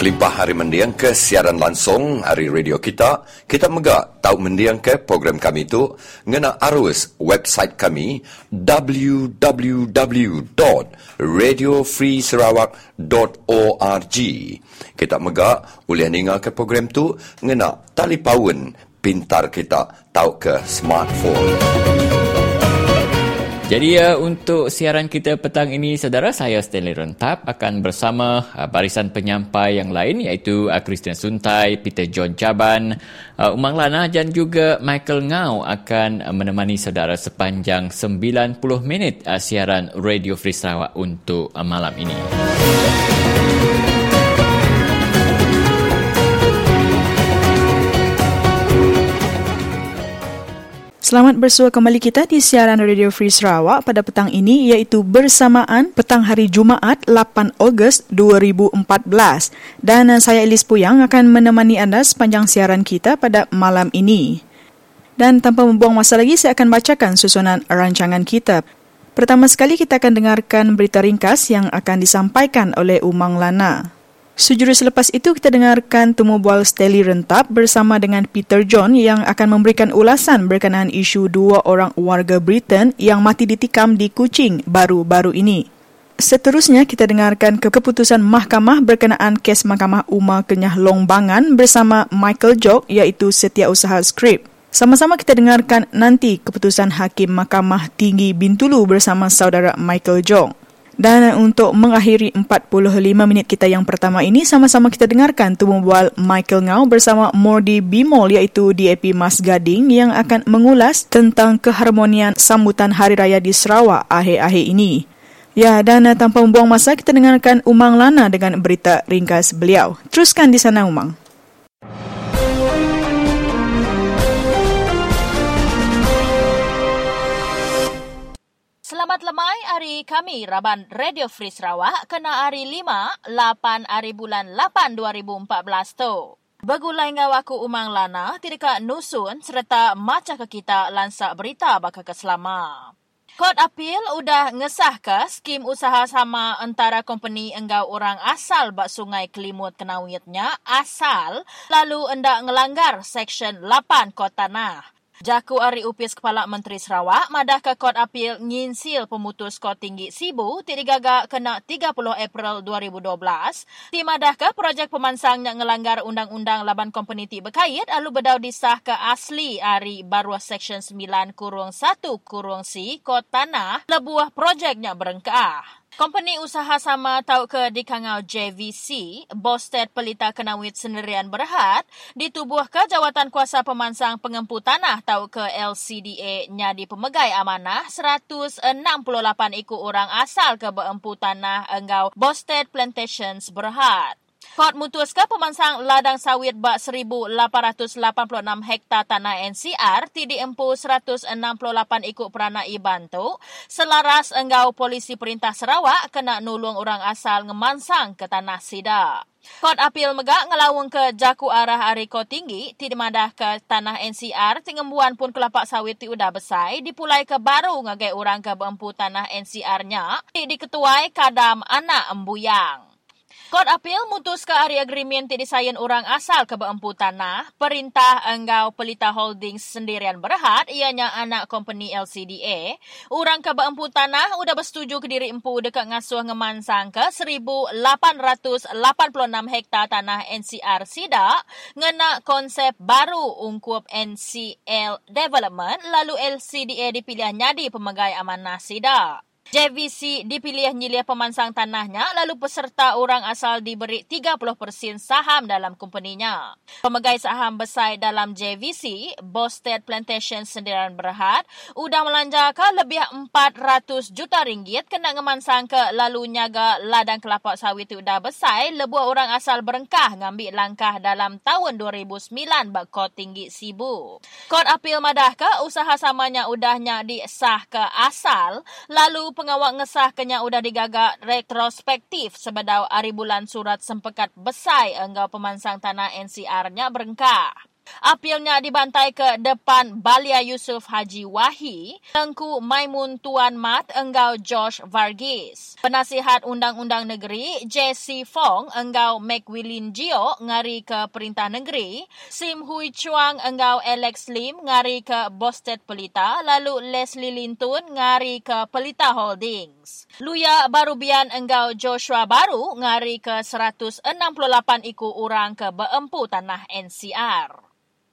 Kelimpah hari mendiang ke siaran langsung hari radio kita. Kita megak tahu mendiang ke program kami itu ngena arus website kami www.radiofreesarawak.org. Kita megak boleh dengar ke program tu ngena paun pintar kita tahu ke smartphone. Jadi uh, untuk siaran kita petang ini, saudara, saya Stanley Rentap akan bersama uh, barisan penyampai yang lain iaitu uh, Christian Suntai, Peter John Caban, uh, Umang Lana dan juga Michael Ngau akan uh, menemani saudara sepanjang 90 minit uh, siaran Radio Free Sarawak untuk uh, malam ini. Selamat bersua kembali kita di siaran Radio Free Sarawak pada petang ini iaitu bersamaan petang hari Jumaat 8 Ogos 2014. Dan uh, saya Elis Puyang akan menemani anda sepanjang siaran kita pada malam ini. Dan tanpa membuang masa lagi saya akan bacakan susunan rancangan kita. Pertama sekali kita akan dengarkan berita ringkas yang akan disampaikan oleh Umang Lana. Sejurus selepas itu kita dengarkan temu bual Stanley Rentap bersama dengan Peter John yang akan memberikan ulasan berkenaan isu dua orang warga Britain yang mati ditikam di Kuching baru-baru ini. Seterusnya kita dengarkan keputusan mahkamah berkenaan kes Mahkamah Umar Kenyah Longbangan bersama Michael Jok iaitu Setiausaha Skrip. Sama-sama kita dengarkan nanti keputusan Hakim Mahkamah Tinggi Bintulu bersama saudara Michael Jok. Dan untuk mengakhiri 45 minit kita yang pertama ini, sama-sama kita dengarkan temu bual Michael Ngau bersama Mordi Bimol iaitu DAP Mas Gading yang akan mengulas tentang keharmonian sambutan Hari Raya di Sarawak akhir-akhir ini. Ya, dan tanpa membuang masa, kita dengarkan Umang Lana dengan berita ringkas beliau. Teruskan di sana, Umang. Selamat lemai hari kami Raban Radio Free Sarawak kena hari 5 8 hari bulan 8 2014 tu. Begulai ngau aku umang lana tidak nusun serta maca ke kita lansak berita bakal keselama. Kod Apil udah ngesah ke skim usaha sama antara company enggau orang asal bak sungai Kelimut kenawitnya asal lalu endak ngelanggar Section 8 Kod Tanah. Jaku Ari Upis Kepala Menteri Sarawak madah ke Kod Apil nginsil pemutus Kod Tinggi Sibu tidak gagak kena 30 April 2012. Ti madah ke projek pemansang yang ngelanggar Undang-Undang Laban Kompeni Ti Berkait alu bedau disah ke asli Ari Baruah Seksyen 9 kurung 1 kurung C Kod Tanah lebuah projeknya berengkah. Company usaha sama tau ke di kangau JVC, Bosted Pelita Kenawit Sendirian Berhad, ditubuh ke Jawatan Kuasa Pemansang Pengempu Tanah tau ke LCDA nyadi pemegai amanah 168 ikut orang asal ke beempu tanah enggau Bosted Plantations Berhad. Kod mutus ke pemansang ladang sawit bak 1,886 hektar tanah NCR ti empu 168 ikut perana Ibantu selaras enggau polisi perintah Sarawak kena nulung orang asal ngemansang ke tanah Sida. Kod apil megak ngelawung ke jaku arah Ariko Tinggi, ti dimadah ke tanah NCR, tingembuan pun kelapak sawit ti udah besai, dipulai ke baru ngagai orang ke beempu tanah NCR-nya, ti diketuai kadam anak embuyang. Kod apil mutus ke hari agreement ti disayen orang asal ke beempu tanah, perintah enggau pelita holdings sendirian berhad, ianya anak company LCDA, orang ke beempu tanah udah bersetuju ke diri empu dekat ngasuh ngemansang ke 1,886 hektar tanah NCR Sida, ngena konsep baru ungkup NCL Development, lalu LCDA dipilih nyadi pemegai amanah Sida. JVC dipilih nyilih pemansang tanahnya lalu peserta orang asal diberi 30% saham dalam kompeninya. Pemegai saham besar dalam JVC, Bosted Plantation Sendirian Berhad, sudah melanjarkan lebih 400 juta ringgit kena ngemansang ke lalu nyaga ladang kelapa sawit itu dah besar lebuah orang asal berengkah ngambil langkah dalam tahun 2009 bakot tinggi sibu. Kod apil madah ke usaha samanya udahnya disah ke asal lalu pengawak ngesah kenya udah digagak retrospektif sebedau hari bulan surat sempekat besai enggau pemansang tanah NCR-nya berengkah. Apilnya dibantai ke depan Balia Yusuf Haji Wahi, Tengku Maimun Tuan Mat enggau Josh Varghese. Penasihat Undang-Undang Negeri Jesse Fong enggau McWillian Gio ngari ke Perintah Negeri, Sim Hui Chuang enggau Alex Lim ngari ke Bosted Pelita, lalu Leslie Lintun ngari ke Pelita Holdings. Luya Barubian enggau Joshua Baru ngari ke 168 iku orang ke Beempu Tanah NCR.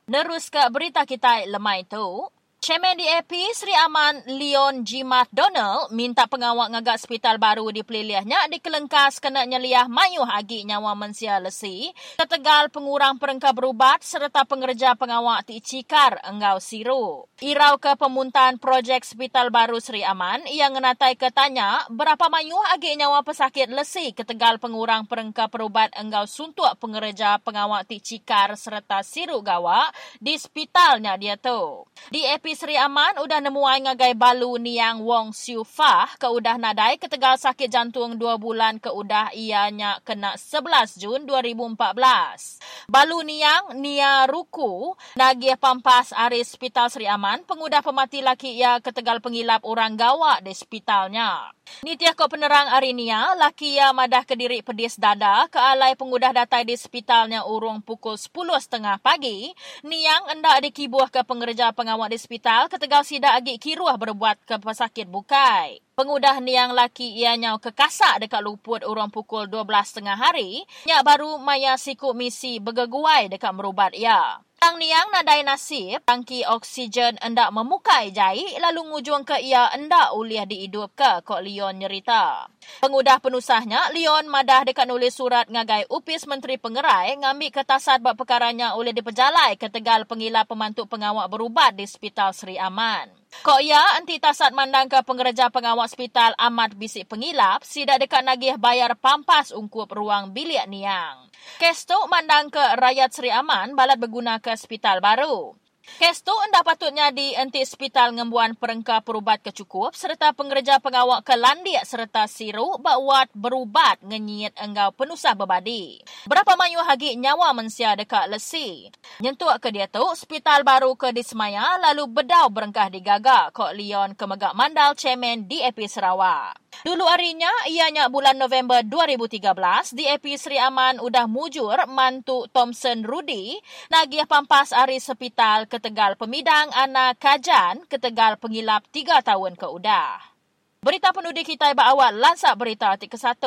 Nerus ke berita kita lemai tu. Chairman DAP Sri Aman Leon Jimat Donald minta pengawak ngagak hospital baru di pelilihnya dikelengkas kena nyeliah mayuh agi nyawa mensia lesi, ketegal pengurang perengkah berubat serta pengerja pengawak ti cikar enggau siru. Irau ke pemuntahan projek hospital baru Sri Aman yang ngenatai ketanya berapa mayuh agi nyawa pesakit lesi ketegal pengurang perengkah berubat enggau suntuk pengerja pengawak ti cikar serta siru gawa di hospitalnya dia tu. DAP Tapi Sri Aman udah nemuai ngagai balu niang Wong Siu Fah ke udah nadai ketegal sakit jantung 2 bulan ke udah ianya kena 11 Jun 2014. Balu niang Nia Ruku nagih pampas ari Hospital Sri Aman pengudah pemati laki ia ketegal pengilap orang gawa di hospitalnya. Nitiah ko penerang hari nia, laki ia madah ke diri pedis dada ke alai pengudah datai di hospitalnya urung pukul 10.30 pagi. Niang hendak dikibuh ke pengerja pengawal di hospital ketegal sida agi kiruah berbuat ke pesakit bukai. Pengudah niang laki ia nyau kekasak dekat luput urung pukul 12.30 hari, nyak baru maya siku misi begeguai dekat merubat ia. Tang niang nadai nasib, tangki oksigen endak memukai jai, lalu ngujung ke ia endak uliah dihidup ke, kok Leon nyerita. Pengudah penusahnya, Leon madah dekat nulis surat ngagai upis Menteri Pengerai, ngambil ketasat buat perkaranya oleh dipejalai ke Tegal pengilap pemantuk pengawak berubat di Hospital Sri Aman. Kok ya, anti tasat mandang ke pengerja pengawak hospital amat bisik pengilap, sida dekat nagih bayar pampas ungkup ruang bilik niang. Kes tu mandang ke rakyat Sri Aman balat berguna ke hospital baru. Kes tu hendak patutnya di enti hospital ngembuan perengka perubat kecukup serta pengerja pengawak ke landiak serta siru bakwat berubat ngenyit enggau penusah berbadi. Berapa mayu hagi nyawa mensia dekat lesi. Nyentuk ke dia tu, hospital baru ke Dismaya lalu bedau berengkah digagak kok Leon ke Megak Mandal Chairman DAP Sarawak. Dulu harinya, ianya bulan November 2013, DAP Sri Aman udah mujur mantu Thompson Rudy nagiah pampas ari sepital ke Tegal Pemidang anak kajan ke Tegal pengilap 3 tahun ke udah. Berita penduduk kita berawal lansak berita artik ke-1.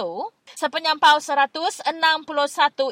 Sepenyampau 161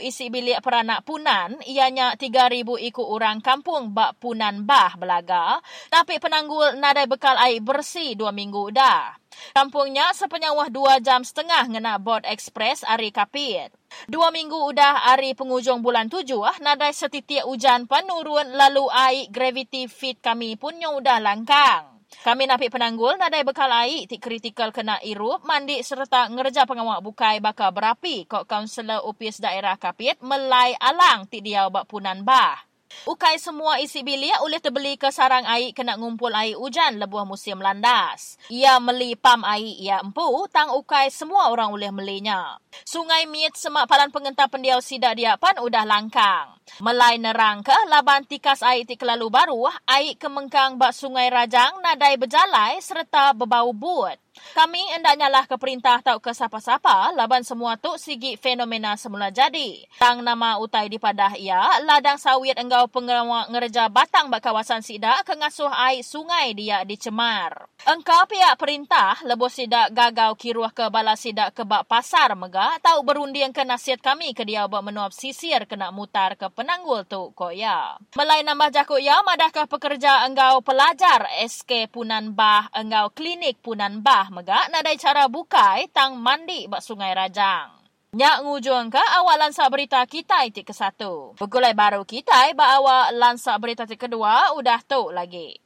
isi bilik peranak punan, ianya 3,000 ikut orang kampung bak punan bah belaga, tapi penanggul nadai bekal air bersih dua minggu dah. Kampungnya sepenyawah dua jam setengah ngena bot ekspres hari kapit. Dua minggu udah hari penghujung bulan tujuh, ah, nadai setitik hujan penurun lalu air gravity fit kami pun yang udah langkang. Kami napik penanggul nadai bekal air ti kritikal kena irup mandi serta ngerja pengawak bukai bakal berapi kok kaunselor upis daerah kapit melai alang ti dia bak punan bah. Ukai semua isi bilik oleh terbeli ke sarang air kena ngumpul air hujan lebuh musim landas. Ia meli pam air ia empu, tang ukai semua orang boleh melinya. Sungai Miet semak palan pengentar pendiau sidak dia pan udah langkang. Melai nerang ke laban tikas air ti kelalu baru, air kemengkang bak sungai Rajang nadai berjalai serta berbau buat. Kami hendaknya lah ke perintah tau ke siapa-siapa laban semua tu sigi fenomena semula jadi. Tang nama utai di padah ia, ladang sawit enggau pengerawak ngereja batang bak kawasan sida ke ngasuh air sungai dia dicemar. Engkau pihak perintah lebih sidak gagau kiruah ke bala sidak ke bak pasar mega tau berundi yang ke nasihat kami ke dia buat menuap sisir kena mutar ke penanggul tu koya. Melai nambah jakuk ya madahkah pekerja enggau pelajar SK Punan Bah enggau klinik Punan Bah mega agak nadai cara bukai tang mandi bak Sungai Rajang. Nyak ngujung ke awak lansak berita kita itik ke satu. Begulai baru kita bak awak lansak berita itik kedua udah tu lagi.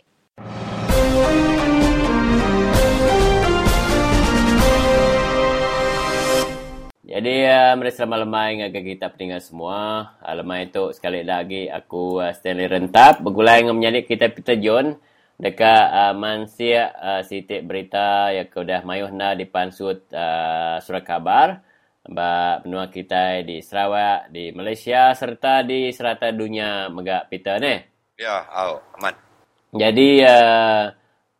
Jadi uh, mereka selamat lemai dengan kita peninggal semua. Uh, lemai itu sekali lagi aku uh, Stanley Rentap. Begulai dengan menyanyi kita Peter John dekat uh, mansia uh, sitik berita yang sudah mayuh na di pansut uh, surat kabar ba benua kita di Sarawak, di Malaysia serta di serata dunia megak pita ni. Ya, au, aman. Jadi uh,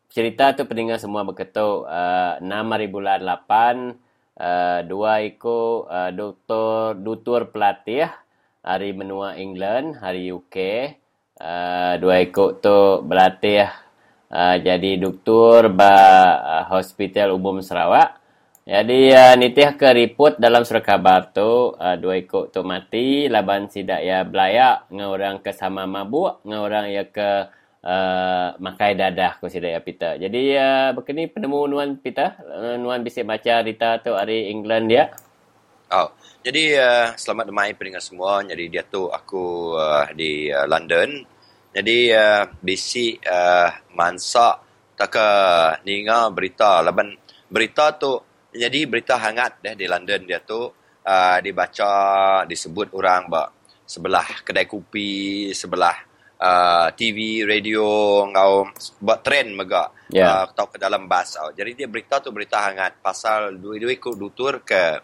cerita tu pendengar semua berketuk uh, 6 hari bulan 8 uh, dua ikut uh, doktor dutur pelatih hari benua England, hari UK. Uh, dua ikut tu berlatih uh, jadi doktor ba uh, Hospital Umum Sarawak. Jadi uh, nitih ke report dalam surat khabar tu uh, dua ikut tu mati laban sidak ya belayak dengan orang ke sama mabuk dengan orang ya ke uh, makai dadah ko sidak ya pita. Jadi uh, berkini penemu nuan pita uh, nuan bisa baca cerita tu hari England dia. Oh. Jadi uh, selamat demai pendengar semua. Jadi dia tu aku uh, di uh, London jadi uh, bisi uh, mansa tak ninga berita laban berita tu jadi berita hangat deh di London dia tu uh, dibaca disebut orang ba sebelah kedai kopi sebelah uh, TV radio ngau buat trend mega yeah. uh, tau ke dalam bas uh. jadi dia berita tu berita hangat pasal dua-dua ikut dutur ke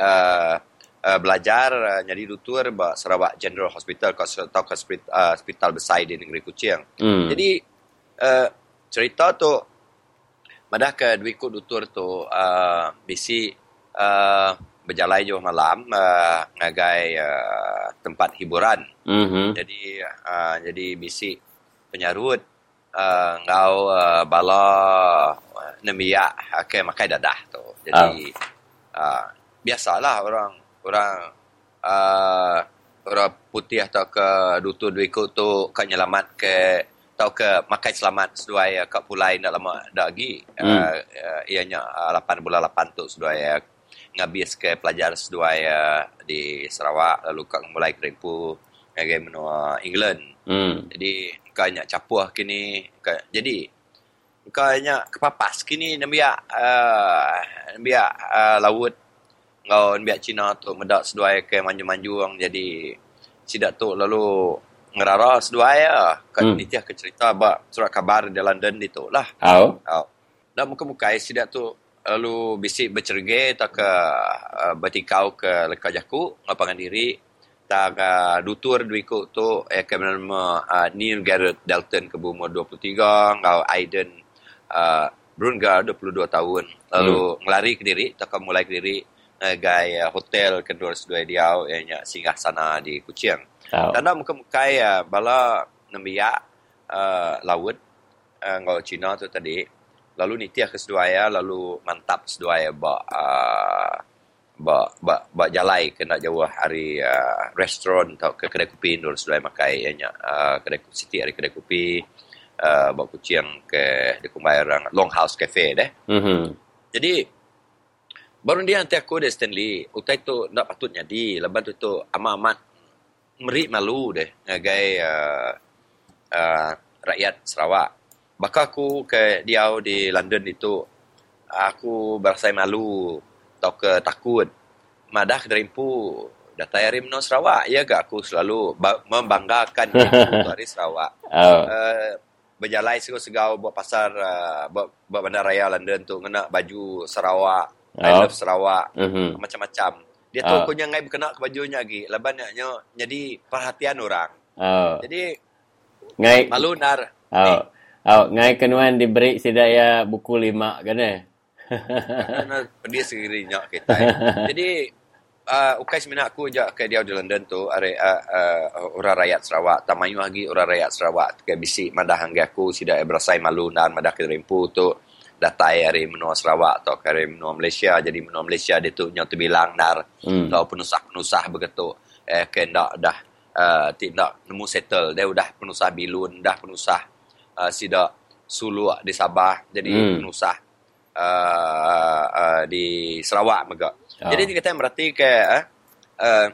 uh, uh, belajar uh, jadi doktor di Sarawak General Hospital atau ke hospital, uh, hospital besar di negeri Kuching. Mm. Jadi uh, cerita tu madah ke dua ikut doktor tu uh, bisi uh, berjalan jauh malam uh, ngagai uh, tempat hiburan. Mm-hmm. Jadi uh, jadi bisi penyarut uh, ngau uh, bala uh, nemiak okay, makai dadah tu. Jadi oh. uh, biasalah orang orang uh, orang putih atau ke dutu dua ikut tu kan nyelamat ke atau ke makai selamat seduai ke pulai nak lama dah lagi hmm. uh, uh, ianya uh, 8 bulan 8 tu seduai uh, ngabis ke pelajar seduai uh, di Sarawak lalu kak mulai kerimpu ngagai menua England hmm. jadi kanya capuh kini ke, jadi kanya kepapas kini nambiak uh, nambiak uh, laut ngau biak Cina tu medak seduai ke manju-manju orang jadi sidak tu lalu ngerara seduai ya kan hmm. nitiah ke cerita ba surat kabar di London itu lah. Au. Au. Dan muka-muka sidak tu lalu bisik bercerge tak ke uh, bertikau ke lekajaku ngapangan diri tak uh, dutur duiku tu eh ke nama uh, Neil Garrett Dalton ke umur 23 ngau Aiden uh, Brungar 22 tahun lalu hmm. ngelari ke diri tak mulai ke diri gai uh, hotel kedua sedua dia yang singgah sana di Kuching. Oh. Tanda muka-muka ya bala nambia uh, laut uh, ngau Cina tu tadi lalu nitiah ke sedua ya lalu mantap sedua ya ba uh, ba ba ba jalai kena jauh hari uh, restoran atau ke kedai kopi dulu sedua makai nya uh, kedai city hari kedai kopi uh, ba Kuching ke di Kumbayarang Longhouse Cafe deh. Mm -hmm. Jadi Baru dia nanti aku deh Stanley. Utai tu nak patutnya di. Lepas tu tu amat-amat merik malu deh. Ngagai uh, uh, rakyat Sarawak. Bahkan aku ke dia di London itu. Aku berasa malu. Atau ke takut. Madah ke derimpu. Data Yarim no Sarawak. Ya gak aku selalu membanggakan dari Sarawak. Oh. Uh, berjalan segau-segau buat pasar uh, buat, buat bandar raya London tu kena baju Sarawak I oh. love Sarawak mm-hmm. macam-macam dia tu oh. punya ngai berkena ke bajunya lagi laban nya jadi perhatian orang oh. jadi ngai malu nar oh. oh ngai kenuan diberi sidaya buku lima kan eh Kena pedih sendiri nyak kita. Jadi uh, ukai seminat aku je ke dia di London tu are uh, uh, orang rakyat Sarawak tamayu lagi orang rakyat Sarawak ke bisik madah hangga aku sida berasai malu dan madah ke rempu tu datai hari menua Sarawak atau ke menua Malaysia jadi menua Malaysia dia tu nyak tu bilang nar Hmm. atau penusah-penusah begitu eh ke ndak dah uh, tidak nemu settle dia udah penusah bilun dah penusah uh, sida Sulu di Sabah jadi Hmm. penusah uh, uh, di Sarawak juga. Oh. Jadi kita merhati ke uh, uh,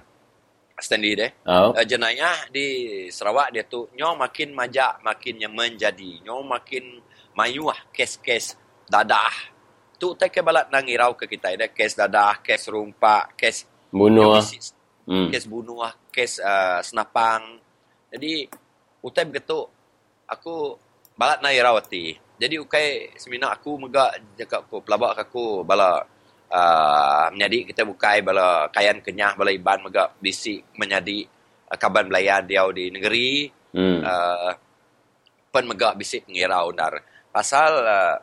Stanley deh. Oh. Uh, jenayah di Sarawak dia tu nyo makin majak makin nyaman jadi. Nyo makin mayuah kes-kes dadah. Tu tak ke balat nang irau ke kita deh kes dadah, kes rumpak, kes Bunuh. bisik Hmm. kes bunuh, kes uh, senapang. Jadi utai begitu aku balat na irawati. Jadi ukai semina aku mega cakap aku pelabak aku bala uh, menjadi kita bukai bala kayan kenyah bala iban mega bisik menjadi uh, kaban belayan dia di negeri Hmm. uh, pen mega bisik ngirau dar. Pasal uh,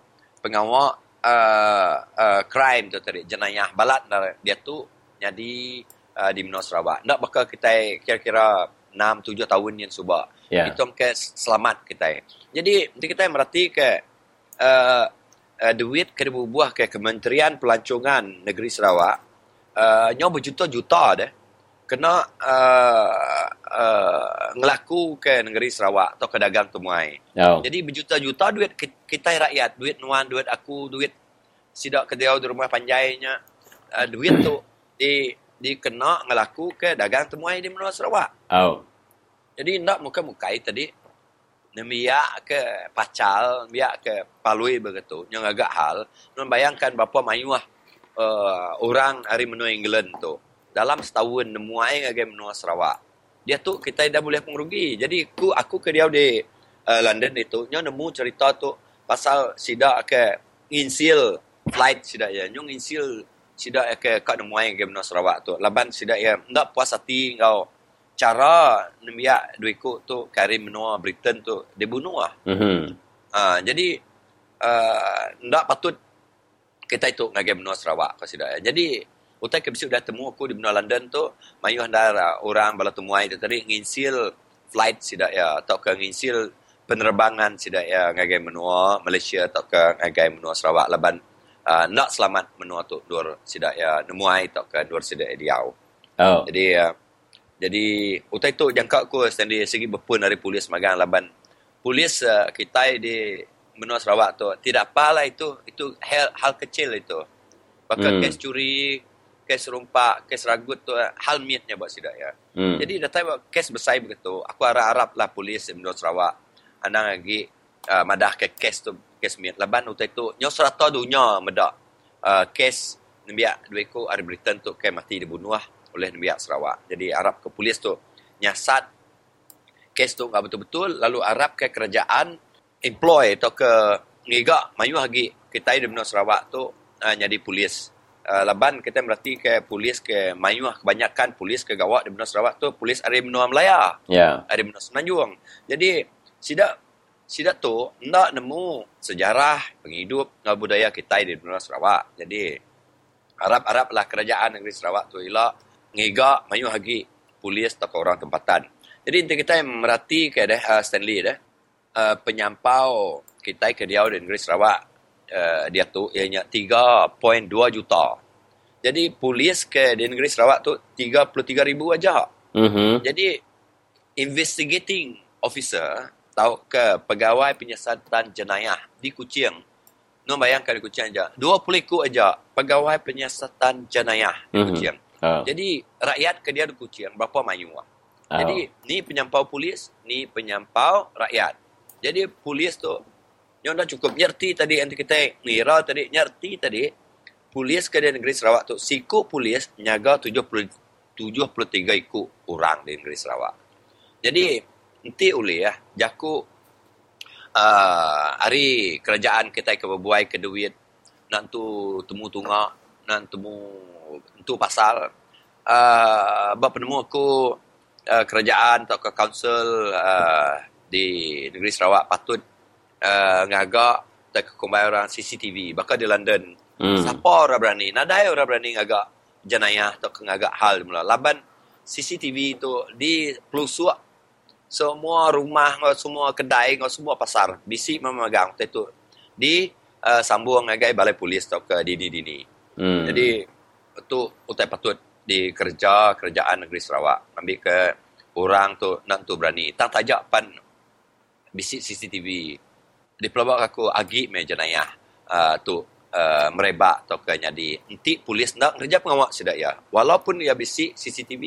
pengawal uh, uh, crime tu tadi jenayah balat dia tu jadi uh, di Menua Sarawak. Nak bakal kita kira-kira 6 7 tahun yang subak. Ya. Itu ke selamat kita. Jadi nanti kita merhati ke uh, uh, duit ke buah ke Kementerian Pelancongan Negeri Sarawak uh, nyaw berjuta-juta deh kena uh, uh, ngelaku ke negeri Sarawak atau ke dagang temuai. Oh. Jadi berjuta-juta duit ki- kita rakyat, duit nuan, duit aku, duit sidak kediau di rumah panjainya. Uh, duit tu di dikena ngelaku ke dagang temuai di Menua Sarawak. Oh. Jadi ndak muka-mukai tadi nemiak ke pacal, biak ke palui begitu. Yang agak hal, nun bayangkan berapa mayuah uh, orang hari menua England tu. Dalam setahun nemuai ngage menua Sarawak. Dia tu kita dah boleh pengerugi. Jadi aku aku ke dia di uh, London itu, nyo nemu cerita tu pasal sida ke insil flight sida ya. Nyo insil sida ke kat nemuai ngage menua Sarawak tu. Laban sida ya ndak puas hati kau cara nembia duitku tu kari menua Britain tu dibunuh lah. Mhm. Ha, jadi uh, ndak patut kita itu ngage benua Sarawak kau sudah. Jadi utai ke sudah temu aku di benua London tu mayu handara orang bala temuai tu tadi nginsil flight sidak ya atau ke nginsil penerbangan sidak ya ngage benua Malaysia atau ke ngage benua Sarawak laban uh, nak selamat menua tu dur sidak ya nemuai atau ke dur sidak diau. Oh. Jadi uh, jadi utai tu jangka aku sendiri segi berpun dari polis magang laban polis uh, kita di benua Sarawak tu tidak apalah itu itu hal, hal kecil itu. Bahkan Hmm. kes curi, kes rumpak, kes ragut tu uh, hal miatnya buat sidak ya. Hmm. Jadi dah tahu kes besar begitu. Aku harap-harap lah polis di Sarawak andang lagi uh, madah ke kes tu kes miat laban utai tu nyo serata dunia medak uh, kes nembiak duitku ada Britain tu ke mati dibunuh lah oleh nembiak Sarawak. Jadi harap ke polis tu nyasat kes tu enggak betul-betul lalu harap ke kerajaan employ atau ke ngigak mayu lagi kita di Sarawak tu uh, jadi polis. Uh, laban kita berarti ke polis ke mayu kebanyakan polis ke gawak di benua Sarawak tu polis ada di benua Melaya Ya. ada benua Semenanjung. Jadi sidak sidak tu ndak nemu sejarah penghidup dan budaya kita di benua Sarawak. Jadi harap-harap lah kerajaan negeri Sarawak tu ialah ngigak mayu lagi polis atau orang tempatan. Jadi inti kita yang merhati ke deh uh, Stanley deh uh, penyampau kita ke dia di negeri Sarawak uh, dia tu ianya 3.2 juta. Jadi polis ke di negeri Sarawak tu 33 ribu aja. Mhm. Jadi investigating officer atau ke pegawai penyiasatan jenayah di Kuching. No bayangkan di Kuching aja. 20 ikut aja pegawai penyiasatan jenayah di Mhm. Kuching. Oh. Jadi rakyat ke dia di Kuching berapa mayu. Oh. Jadi ni penyampau polis, ni penyampau rakyat. Jadi polis tu dah cukup nyerti tadi yang kita ngira tadi nyerti tadi polis ke di negeri Sarawak tu siku polis nyaga 70 73 ikut orang di negeri Sarawak. Jadi nanti boleh ya jaku uh, hari kerajaan kita ke berbuai ke duit nak tu temu tunga nak temu tu pasal. Uh, penemu aku uh, kerajaan atau ke council uh, di negeri Sarawak patut uh, ngagak tak ke orang CCTV bahkan di London Hmm. Siapa orang berani? Nadai orang berani ngagak jenayah atau ngagak hal mula. Laban CCTV itu di pelusuk semua rumah, semua kedai, semua pasar. Bisi memegang itu di uh, sambung ngagai balai polis atau ke dini-dini. Hmm. Jadi itu utai patut di kerja kerjaan negeri Sarawak ambil ke orang tu nak tu berani tang tajak pan bisik CCTV di pelabak aku agi me jenayah uh, tu uh, merebak atau ke jadi nanti polis nak kerja pengawak sudah ya. Walaupun ia bisik CCTV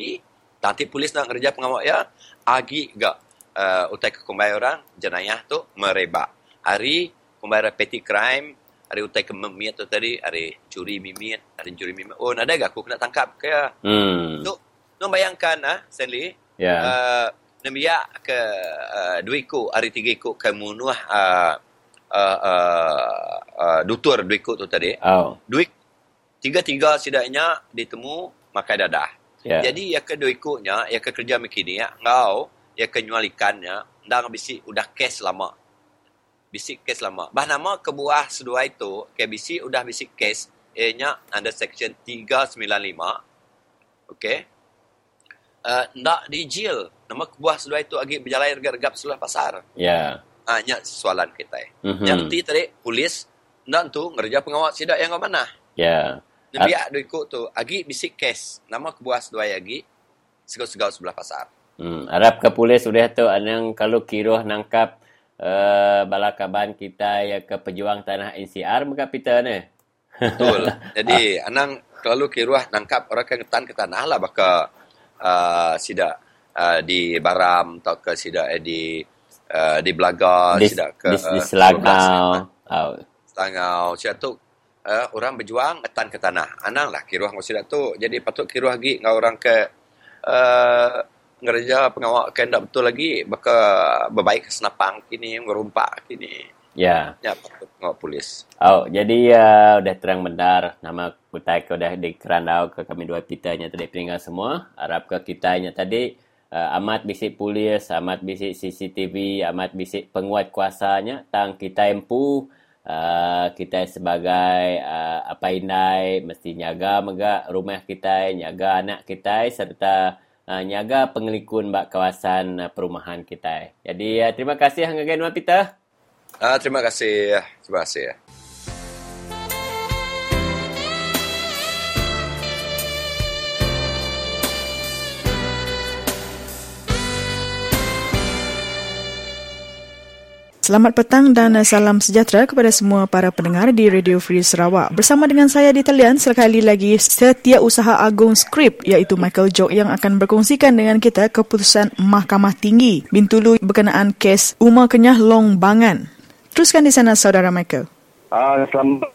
nanti polis nak kerja pengawak ya. Agi gak uh, utai ke kumbai orang jenayah tu merebak. Hari kumbai petty crime hari utai ke memit tu tadi hari curi mimit hari curi mimit oh ada gak aku kena tangkap ke Hmm. tu tu bayangkan ah Stanley Ya. uh, Nambiak ke uh, dua ikut hari tiga ikut ke munuh uh, uh, uh, uh, dutur dua ikut tu tadi Oh. duit tiga-tiga setidaknya ditemu makai dadah. Ya. Jadi ya ke dua ikutnya, ya ke kerja mekini ya, ngau ya ke nyual ikannya, ndang bisi udah kes lama. Bisi kes lama. Bah nama ke buah sedua itu, ke bisi udah bisi kes, nya under section 395. Okey. Uh, ndak di jail. Nama ke buah sedua itu agi berjalan regap-regap pasar. Ya. Ah, nya soalan kita. Mhm. Yang ti tadi polis ndak tu ngerja pengawal sidak yang ke mana? Ya. Nabi ada ikut tu. Agi bisik kes. Nama kebuas dua agi. Segau-segau sebelah pasar. Hmm, harap ke polis sudah tu anang kalau kiroh nangkap uh, balakaban kita ya ke pejuang tanah NCR muka pita ni. Betul. Jadi, anang kalau kiruah nangkap orang ke ketan ke tanah lah. Baka uh, sidak uh, di Baram atau ke sidak eh, di uh, di Belaga. di, sidak ke di, di uh, Selangau. Oh. Selangau. Sidak tu uh, orang berjuang ketan ke tanah. Anang lah kiruah ngau sidak tu. Jadi patut kiruah lagi ngau orang ke uh, ngerja pengawal ke ndak betul lagi. Baka berbaik ke senapang kini, ngerumpak kini. Ya. Ya, patut ngau polis. Oh, jadi uh, udah terang benar nama kutai ke udah di kerandau ke kami dua pitanya tadi peringkat semua. Harap ke kitanya tadi uh, amat bisik polis, amat bisik CCTV, amat bisik penguat kuasanya tang kita empu uh, kita sebagai uh, apa indai mesti nyaga mega rumah kita, nyaga anak kita serta uh, nyaga pengelikun bak kawasan uh, perumahan kita. Jadi uh, terima kasih hangga pita. Ah, terima kasih. Terima kasih. Selamat petang dan salam sejahtera kepada semua para pendengar di Radio Free Sarawak. Bersama dengan saya di talian sekali lagi Setiausaha Agung Skrip iaitu Michael Jok yang akan berkongsikan dengan kita keputusan Mahkamah Tinggi Bintulu berkenaan kes Umar Kenyah Long Bangan. Teruskan di sana saudara Michael. Uh, selamat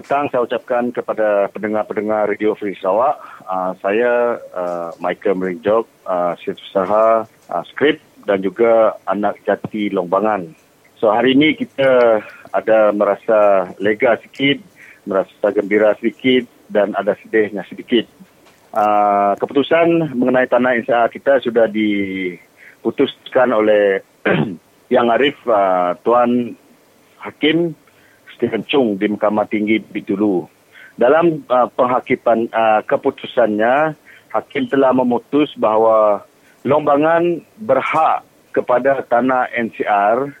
petang saya ucapkan kepada pendengar-pendengar Radio Free Sarawak. Uh, saya uh, Michael Meringjok, uh, Setiausaha uh, Skrip dan juga anak jati Longbangan. So hari ini kita ada merasa lega sikit, merasa gembira sedikit dan ada sedihnya sedikit. Uh, keputusan mengenai tanah NCR kita sudah diputuskan oleh Yang Arif uh, Tuan Hakim Stephen Chung di Mahkamah Tinggi Bitulu. Dalam uh, penghakiman uh, keputusannya, Hakim telah memutus bahawa Lombangan berhak kepada tanah NCR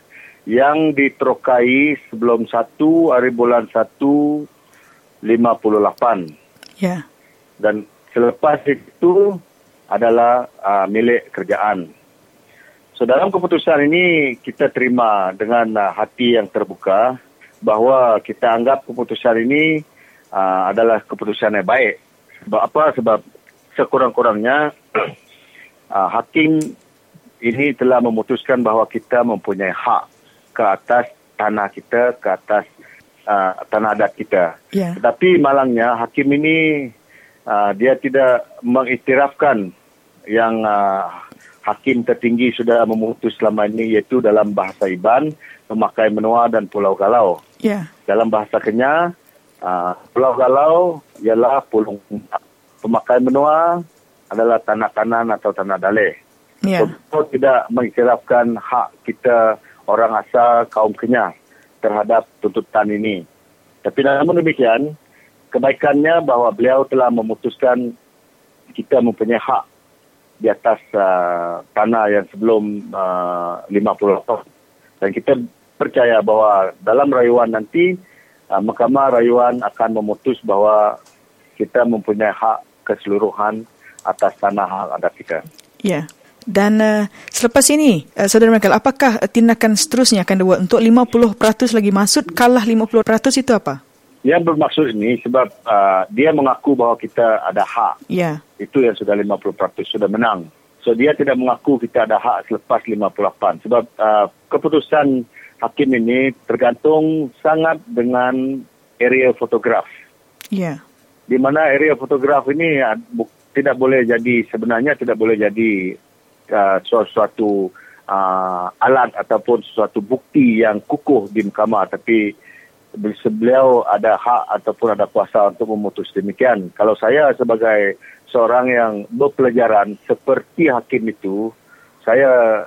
yang diterokai sebelum 1 hari bulan 1 58 Ya. dan selepas itu adalah uh, milik kerajaan. So dalam keputusan ini kita terima dengan uh, hati yang terbuka bahawa kita anggap keputusan ini uh, adalah keputusan yang baik. Sebab apa? Sebab sekurang-kurangnya uh, hakim ini telah memutuskan bahawa kita mempunyai hak ke atas tanah kita, ke atas uh, tanah adat kita. Ya. Tetapi malangnya hakim ini uh, dia tidak mengiktirafkan yang uh, hakim tertinggi sudah memutus selama ini iaitu dalam bahasa Iban, memakai menua dan pulau galau. Ya. Dalam bahasa Kenya, uh, pulau galau ialah pulau pemakai menua adalah tanah kanan atau tanah daleh. Ya. So, tidak mengiktirafkan hak kita orang asal kaum Kenyah terhadap tuntutan ini. Tapi namun demikian, kebaikannya bahawa beliau telah memutuskan kita mempunyai hak di atas uh, tanah yang sebelum uh, 50 tahun. Dan kita percaya bahawa dalam rayuan nanti, uh, Mahkamah Rayuan akan memutus bahawa kita mempunyai hak keseluruhan atas tanah hak adat kita. Ya. Dan uh, selepas ini, uh, Saudara Michael, apakah tindakan seterusnya akan dibuat untuk 50% lagi masuk, kalah 50% itu apa? Yang bermaksud ini sebab uh, dia mengaku bahawa kita ada hak. Ya. Itu yang sudah 50% sudah menang. So dia tidak mengaku kita ada hak selepas 58 sebab uh, keputusan hakim ini tergantung sangat dengan area fotograf. Ya. Di mana area fotograf ini bu- tidak boleh jadi sebenarnya tidak boleh jadi uh, sesuatu uh, alat ataupun sesuatu bukti yang kukuh di mahkamah tapi beliau ada hak ataupun ada kuasa untuk memutus demikian. Kalau saya sebagai seorang yang berpelajaran seperti hakim itu, saya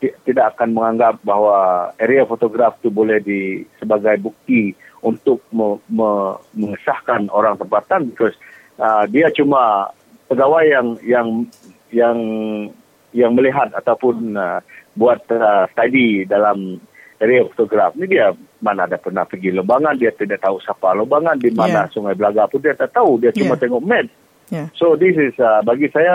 ti- tidak akan menganggap bahawa area fotograf itu boleh di sebagai bukti untuk me, me, mengesahkan orang tempatan because uh, dia cuma pegawai yang yang yang yang melihat ataupun uh, buat uh, study dalam area fotograf. Ini dia mana ada pernah pergi Lobangan, dia tidak tahu siapa Lobangan, di mana Yeah. Sungai Belaga pun dia tak tahu, dia cuma Yeah. tengok map. Ya. So this is uh, bagi saya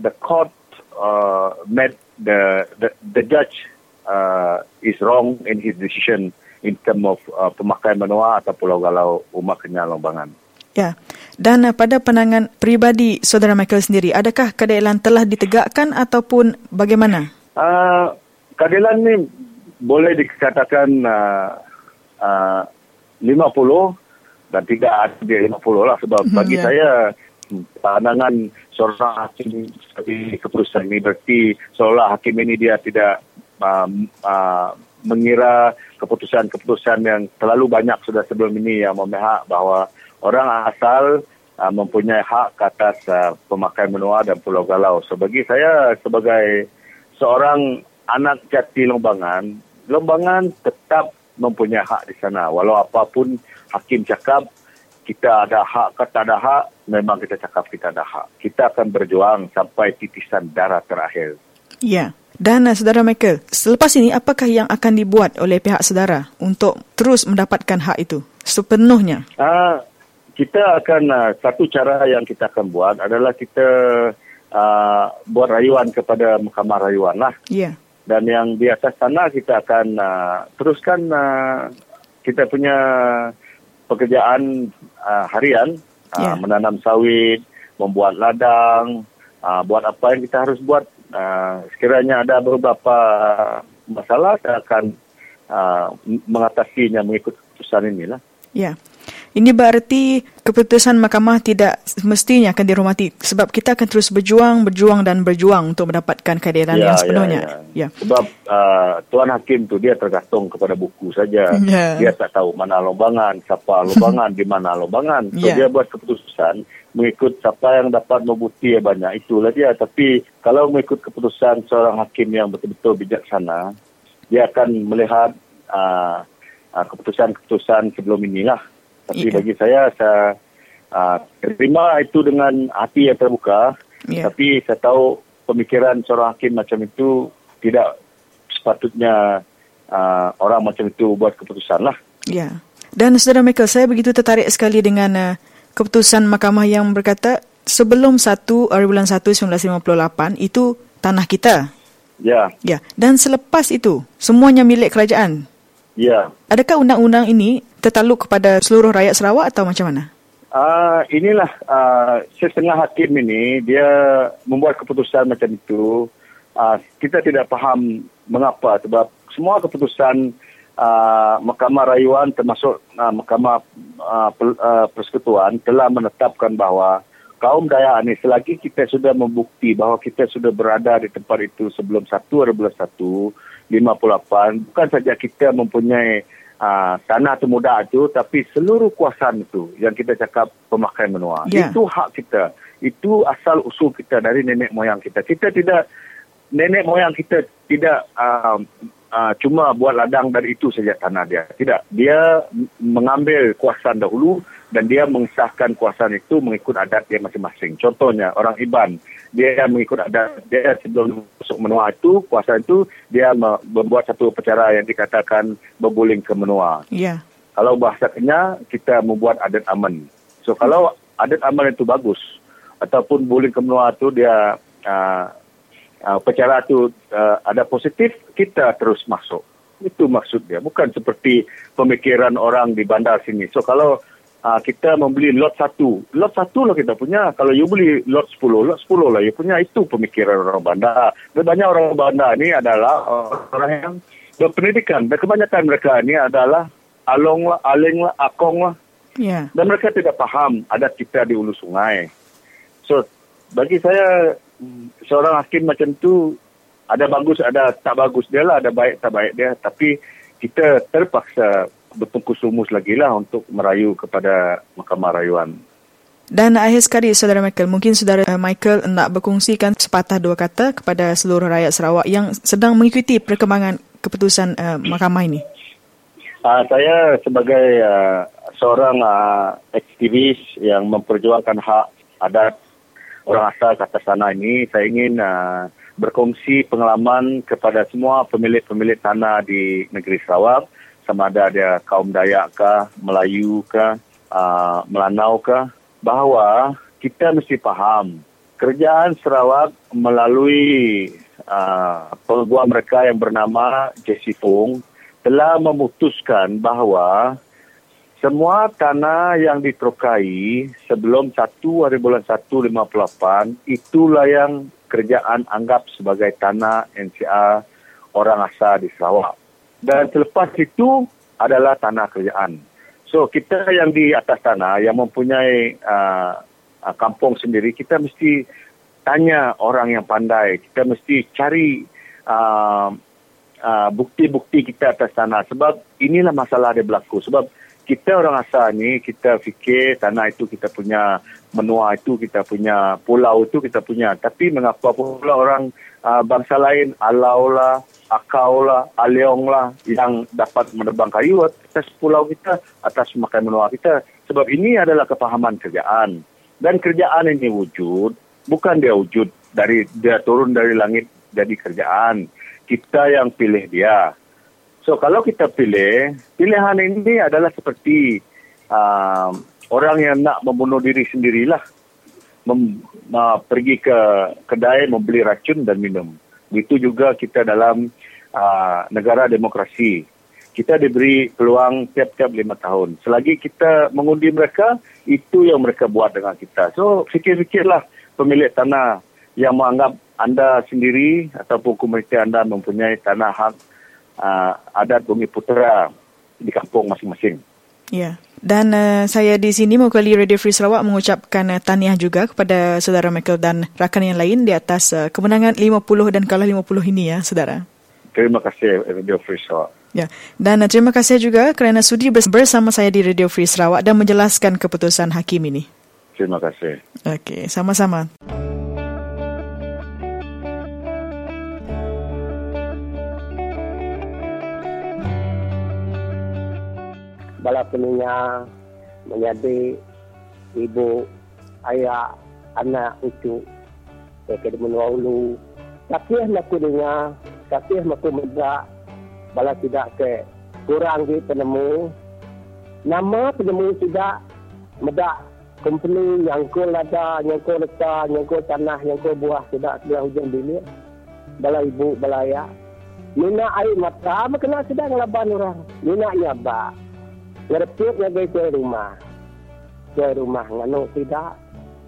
the court uh, made the the, the judge uh, is wrong in his decision in term of uh, pemakaian menua atau Pulau Galau Umat Kenyal Lombangan. Ya. Dan uh, pada pandangan pribadi Saudara Michael sendiri, adakah keadilan telah ditegakkan ataupun bagaimana? Uh, keadilan ni boleh dikatakan uh, uh, 50 dan tidak adil 50 lah sebab Mhm, bagi ya. saya hmm, pandangan seorang hakim seperti keputusan ini berarti seolah hakim ini dia tidak um, uh, mengira keputusan-keputusan yang terlalu banyak sudah sebelum ini yang memihak bahawa orang asal uh, mempunyai hak ke atas uh, pemakaian menua dan Pulau Galau. So bagi saya sebagai seorang anak jati Lombangan, Lombangan tetap mempunyai hak di sana. Walau apapun hakim cakap kita ada hak ke tak ada hak, memang kita cakap kita ada hak. Kita akan berjuang sampai titisan darah terakhir. Ya. Dan uh, Saudara Michael, selepas ini apakah yang akan dibuat oleh pihak saudara untuk terus mendapatkan hak itu sepenuhnya? Uh, kita akan uh, satu cara yang kita akan buat adalah kita uh, buat rayuan kepada Mahkamah Rayuan lah. Ya. Dan yang di atas sana kita akan uh, teruskan uh, kita punya pekerjaan uh, harian, uh, Ya. menanam sawit, membuat ladang, uh, buat apa yang kita harus buat. Uh, sekiranya ada beberapa masalah, saya akan uh, mengatasinya mengikut keputusan inilah. Ya. Ini berarti keputusan mahkamah tidak semestinya akan dihormati sebab kita akan terus berjuang, berjuang dan berjuang untuk mendapatkan keadilan yang sepenuhnya. Ya, Ya. Sebab uh, tuan hakim tu dia tergantung kepada buku saja. Ya. Dia tak tahu mana lombangan, siapa lombangan, di mana lombangan. So Ya. dia buat keputusan mengikut siapa yang dapat membukti yang banyak. Itulah dia. Tapi kalau mengikut keputusan seorang hakim yang betul-betul bijaksana, dia akan melihat uh, uh, keputusan-keputusan sebelum inilah. Tapi Ya. bagi saya, saya uh, terima itu dengan hati yang terbuka. Ya. Tapi saya tahu pemikiran seorang hakim macam itu tidak sepatutnya uh, orang macam itu buat keputusan lah. Ya. Dan Saudara Michael, saya begitu tertarik sekali dengan uh, keputusan mahkamah yang berkata sebelum 1 hari bulan 1 1958 itu tanah kita. Ya, Ya. Dan selepas itu semuanya milik kerajaan. ya. Adakah undang-undang ini tertaluk kepada seluruh rakyat Sarawak atau macam mana? Uh, inilah uh, setengah hakim ini dia membuat keputusan macam itu. Uh, kita tidak faham mengapa sebab semua keputusan uh, Mahkamah Rayuan termasuk uh, Mahkamah uh, per- Persekutuan telah menetapkan bahawa kaum Dayak ini selagi kita sudah membukti bahawa kita sudah berada di tempat itu sebelum 1 hari bulan 1 58 bukan saja kita mempunyai uh, tanah temuda itu tapi seluruh kuasaan itu yang kita cakap pemakaian menua Ya. itu hak kita. Itu asal usul kita dari nenek moyang kita. Kita tidak nenek moyang kita tidak uh, uh, cuma buat ladang dari itu saja tanah dia. Tidak. Dia mengambil kuasaan dahulu dan dia mengesahkan kuasaan itu mengikut adat dia masing-masing. Contohnya orang Iban, dia mengikut adat dia sebelum masuk menua itu, kuasaan itu dia membuat satu upacara yang dikatakan berbuling ke menua. Ya. Kalau bahasa Kenya, kita membuat adat aman. So kalau adat aman itu bagus, ataupun buling ke menua itu dia uh, uh, upacara itu uh, ada positif, kita terus masuk. Itu maksud dia. Bukan seperti pemikiran orang di bandar sini. So kalau uh, kita membeli lot satu, lot satu lah kita punya. Kalau you beli lot sepuluh, lot sepuluh lah you punya. Itu pemikiran orang bandar. Dan banyak orang bandar ni adalah orang yang berpendidikan. Dan kebanyakan mereka ni adalah along lah, aling lah, akong lah. Ya. Dan mereka tidak faham adat kita di ulu sungai. So, bagi saya, seorang hakim macam tu ada bagus ada tak bagus dia lah ada baik tak baik dia tapi kita terpaksa bertungkus lumus lagi lah untuk merayu kepada Mahkamah Rayuan. Dan akhir sekali, Saudara Michael, mungkin Saudara eh, Michael nak berkongsikan sepatah dua kata kepada seluruh rakyat Sarawak yang sedang mengikuti perkembangan keputusan uh, mahkamah ini. Uh, saya sebagai uh, seorang uh, aktivis yang memperjuangkan hak adat orang asal kata sana ini, saya ingin uh, berkongsi pengalaman kepada semua pemilik-pemilik tanah di negeri Sarawak sama ada dia kaum Dayak ke, Melayu ke, uh, Melanau ke bahawa kita mesti faham kerajaan Sarawak melalui uh, peguam mereka yang bernama Jesse Fung telah memutuskan bahawa semua tanah yang diterokai sebelum 1 hari bulan 1 58 itulah yang kerajaan anggap sebagai tanah NCR orang asal di Sarawak. Dan selepas itu adalah tanah kerajaan. So kita yang di atas tanah yang mempunyai uh, uh, kampung sendiri kita mesti tanya orang yang pandai. Kita mesti cari uh, uh, bukti-bukti kita atas tanah sebab inilah masalah dia berlaku sebab kita orang asal ni kita fikir tanah itu kita punya menua itu kita punya pulau itu kita punya tapi mengapa pula orang uh, bangsa lain alau lah akau lah aleong lah yang dapat menebang kayu atas pulau kita atas makan menua kita sebab ini adalah kepahaman kerjaan dan kerjaan ini wujud bukan dia wujud dari dia turun dari langit jadi kerjaan kita yang pilih dia So kalau kita pilih, pilihan ini adalah seperti uh, orang yang nak membunuh diri sendirilah. Mem, uh, pergi ke kedai membeli racun dan minum. Begitu juga kita dalam uh, negara demokrasi. Kita diberi peluang tiap-tiap lima tahun. Selagi kita mengundi mereka, itu yang mereka buat dengan kita. So fikir-fikirlah pemilik tanah yang menganggap anda sendiri ataupun komuniti anda mempunyai tanah hak uh, adat bumi putera di kampung masing-masing. Ya. Dan uh, saya di sini mewakili Radio Free Sarawak mengucapkan uh, tahniah juga kepada saudara Michael dan rakan yang lain di atas uh, kemenangan 50 dan kalah 50 ini ya, saudara. Terima kasih Radio Free Sarawak. Ya. Dan uh, terima kasih juga kerana sudi bersama saya di Radio Free Sarawak dan menjelaskan keputusan hakim ini. Terima kasih. Okey, sama-sama. Bala penunya menjadi ibu, ayah, anak, cucu. Mereka di menua ulu. Kakih maku dengar, kakih maku medak, bala tidak ke kurang di penemu. Nama penemu tidak medak company yang ko lada, yang ko leta, yang ko tanah, yang ko buah tidak sebelah hujung bilik. Bala ibu, bala ayah. Nina air mata, kena sedang laban orang. Nina nyabak. Ngerpit ngagai ke rumah. Ke rumah nganu tidak.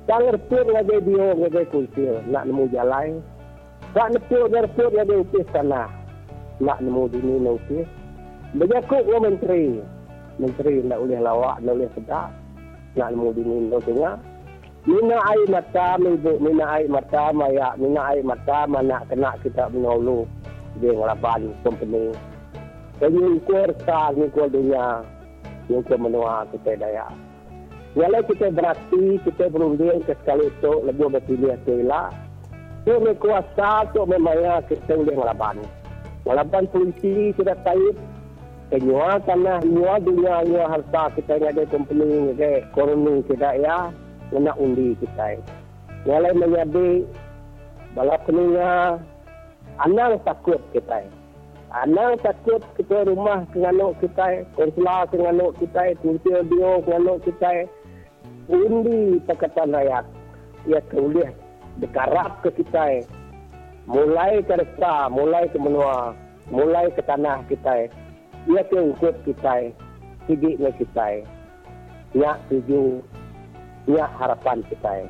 Tak ngerpit ngagai dia ngagai kusil. Nak nemu jalan. Tak neput ngerpit ngagai ukis tanah. Nak nemu dini nukis. Berjakut ke menteri. Menteri nak boleh lawak, nak boleh sedap. Nak nemu dini nukis. Mina air mata, ibu. Mina air mata, maya. Mina air mata, mana kena kita menolong. Dia ngelaban company. Jadi, ukur sah, ukur dunia yang ke menua kita daya. Walau kita berarti, kita berunding ke sekali itu, lebih berpilih ke ilah. Itu berkuasa untuk membayar kita boleh ngelaban. Ngelaban polisi sudah taib, penyua tanah nyua dunia nyua harta kita ada company ke koloni kita ya nak undi kita Nyalai menjadi balap peninga anang takut kita Anang takut kita rumah kenganuk kita, konsular kenganuk kita, kunci bio kenganuk kita, undi Pakatan Rakyat. Ia boleh dekarap ke kita, mulai ke desa, mulai ke menua, mulai ke tanah kita. Ia keungkut kita, sidiknya kita. Ia tuju, ia harapan kita.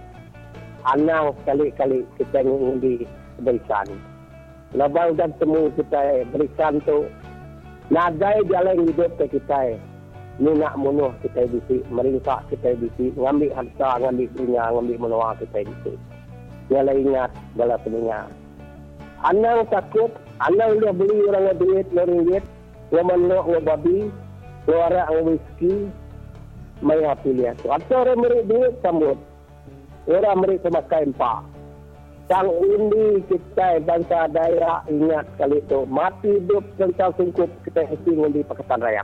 Anang sekali-kali kita mengundi berikan labang dan temu kita berikan tu. Nadai jalan hidup ke kita ni nak munuh kita bisi meringkak kita bisi ngambil harta ngambil dunia ngambil menua kita bisi nyala ingat bala telinga. Anang takut anang dia beli orang duit dia ringgit dia menuk dia babi suara ang whisky may pilih tu. Atau orang beri duit sambut. Orang beri semakai empat Sang undi kita bangsa daerah ingat kali itu mati hidup tentang sungkup kita mesti undi Pakatan Raya.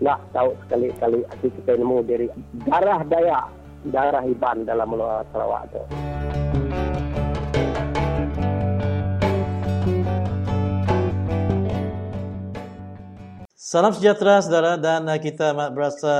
Nak tahu sekali-kali hati kita nemu dari darah daya, darah Iban dalam Melayu Sarawak itu. Salam sejahtera saudara dan kita amat berasa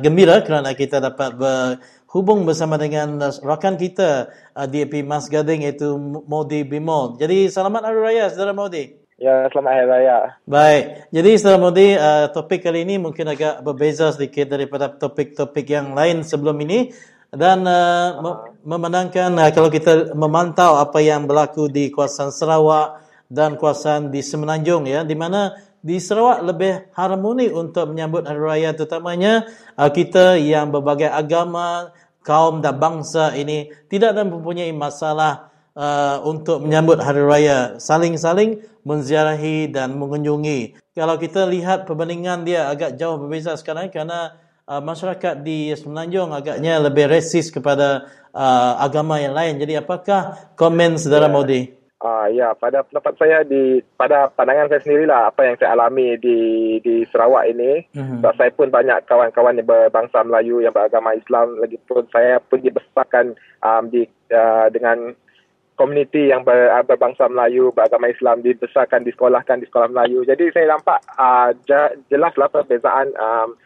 gembira kerana kita dapat ber hubung bersama dengan uh, rakan kita uh, DAP Mas Gading iaitu Modi Bimol. Jadi selamat Hari Raya Saudara Modi. Ya, selamat Hari Raya. Baik. Jadi Saudara Modi, uh, topik kali ini mungkin agak berbeza sedikit daripada topik-topik yang lain sebelum ini dan uh, memandangkan uh, kalau kita memantau apa yang berlaku di kawasan Sarawak dan kawasan di Semenanjung ya di mana di Sarawak lebih harmoni untuk menyambut hari raya terutamanya uh, kita yang berbagai agama, kaum dan bangsa ini tidak ada mempunyai masalah uh, untuk menyambut hari raya saling-saling menziarahi dan mengunjungi. Kalau kita lihat perbandingan dia agak jauh berbeza sekarang kerana uh, masyarakat di Semenanjung agaknya lebih resis kepada uh, agama yang lain. Jadi apakah komen saudara yeah. Ah ya, pada pendapat saya di pada pandangan saya sendirilah apa yang saya alami di di Sarawak ini. Mm-hmm. Sebab saya pun banyak kawan-kawan yang berbangsa Melayu yang beragama Islam lagi pun saya pun dibesarkan um, di uh, dengan komuniti yang ber, uh, berbangsa Melayu beragama Islam dibesarkan disekolahkan di sekolah Melayu. Jadi saya nampak uh, jelaslah perbezaan um,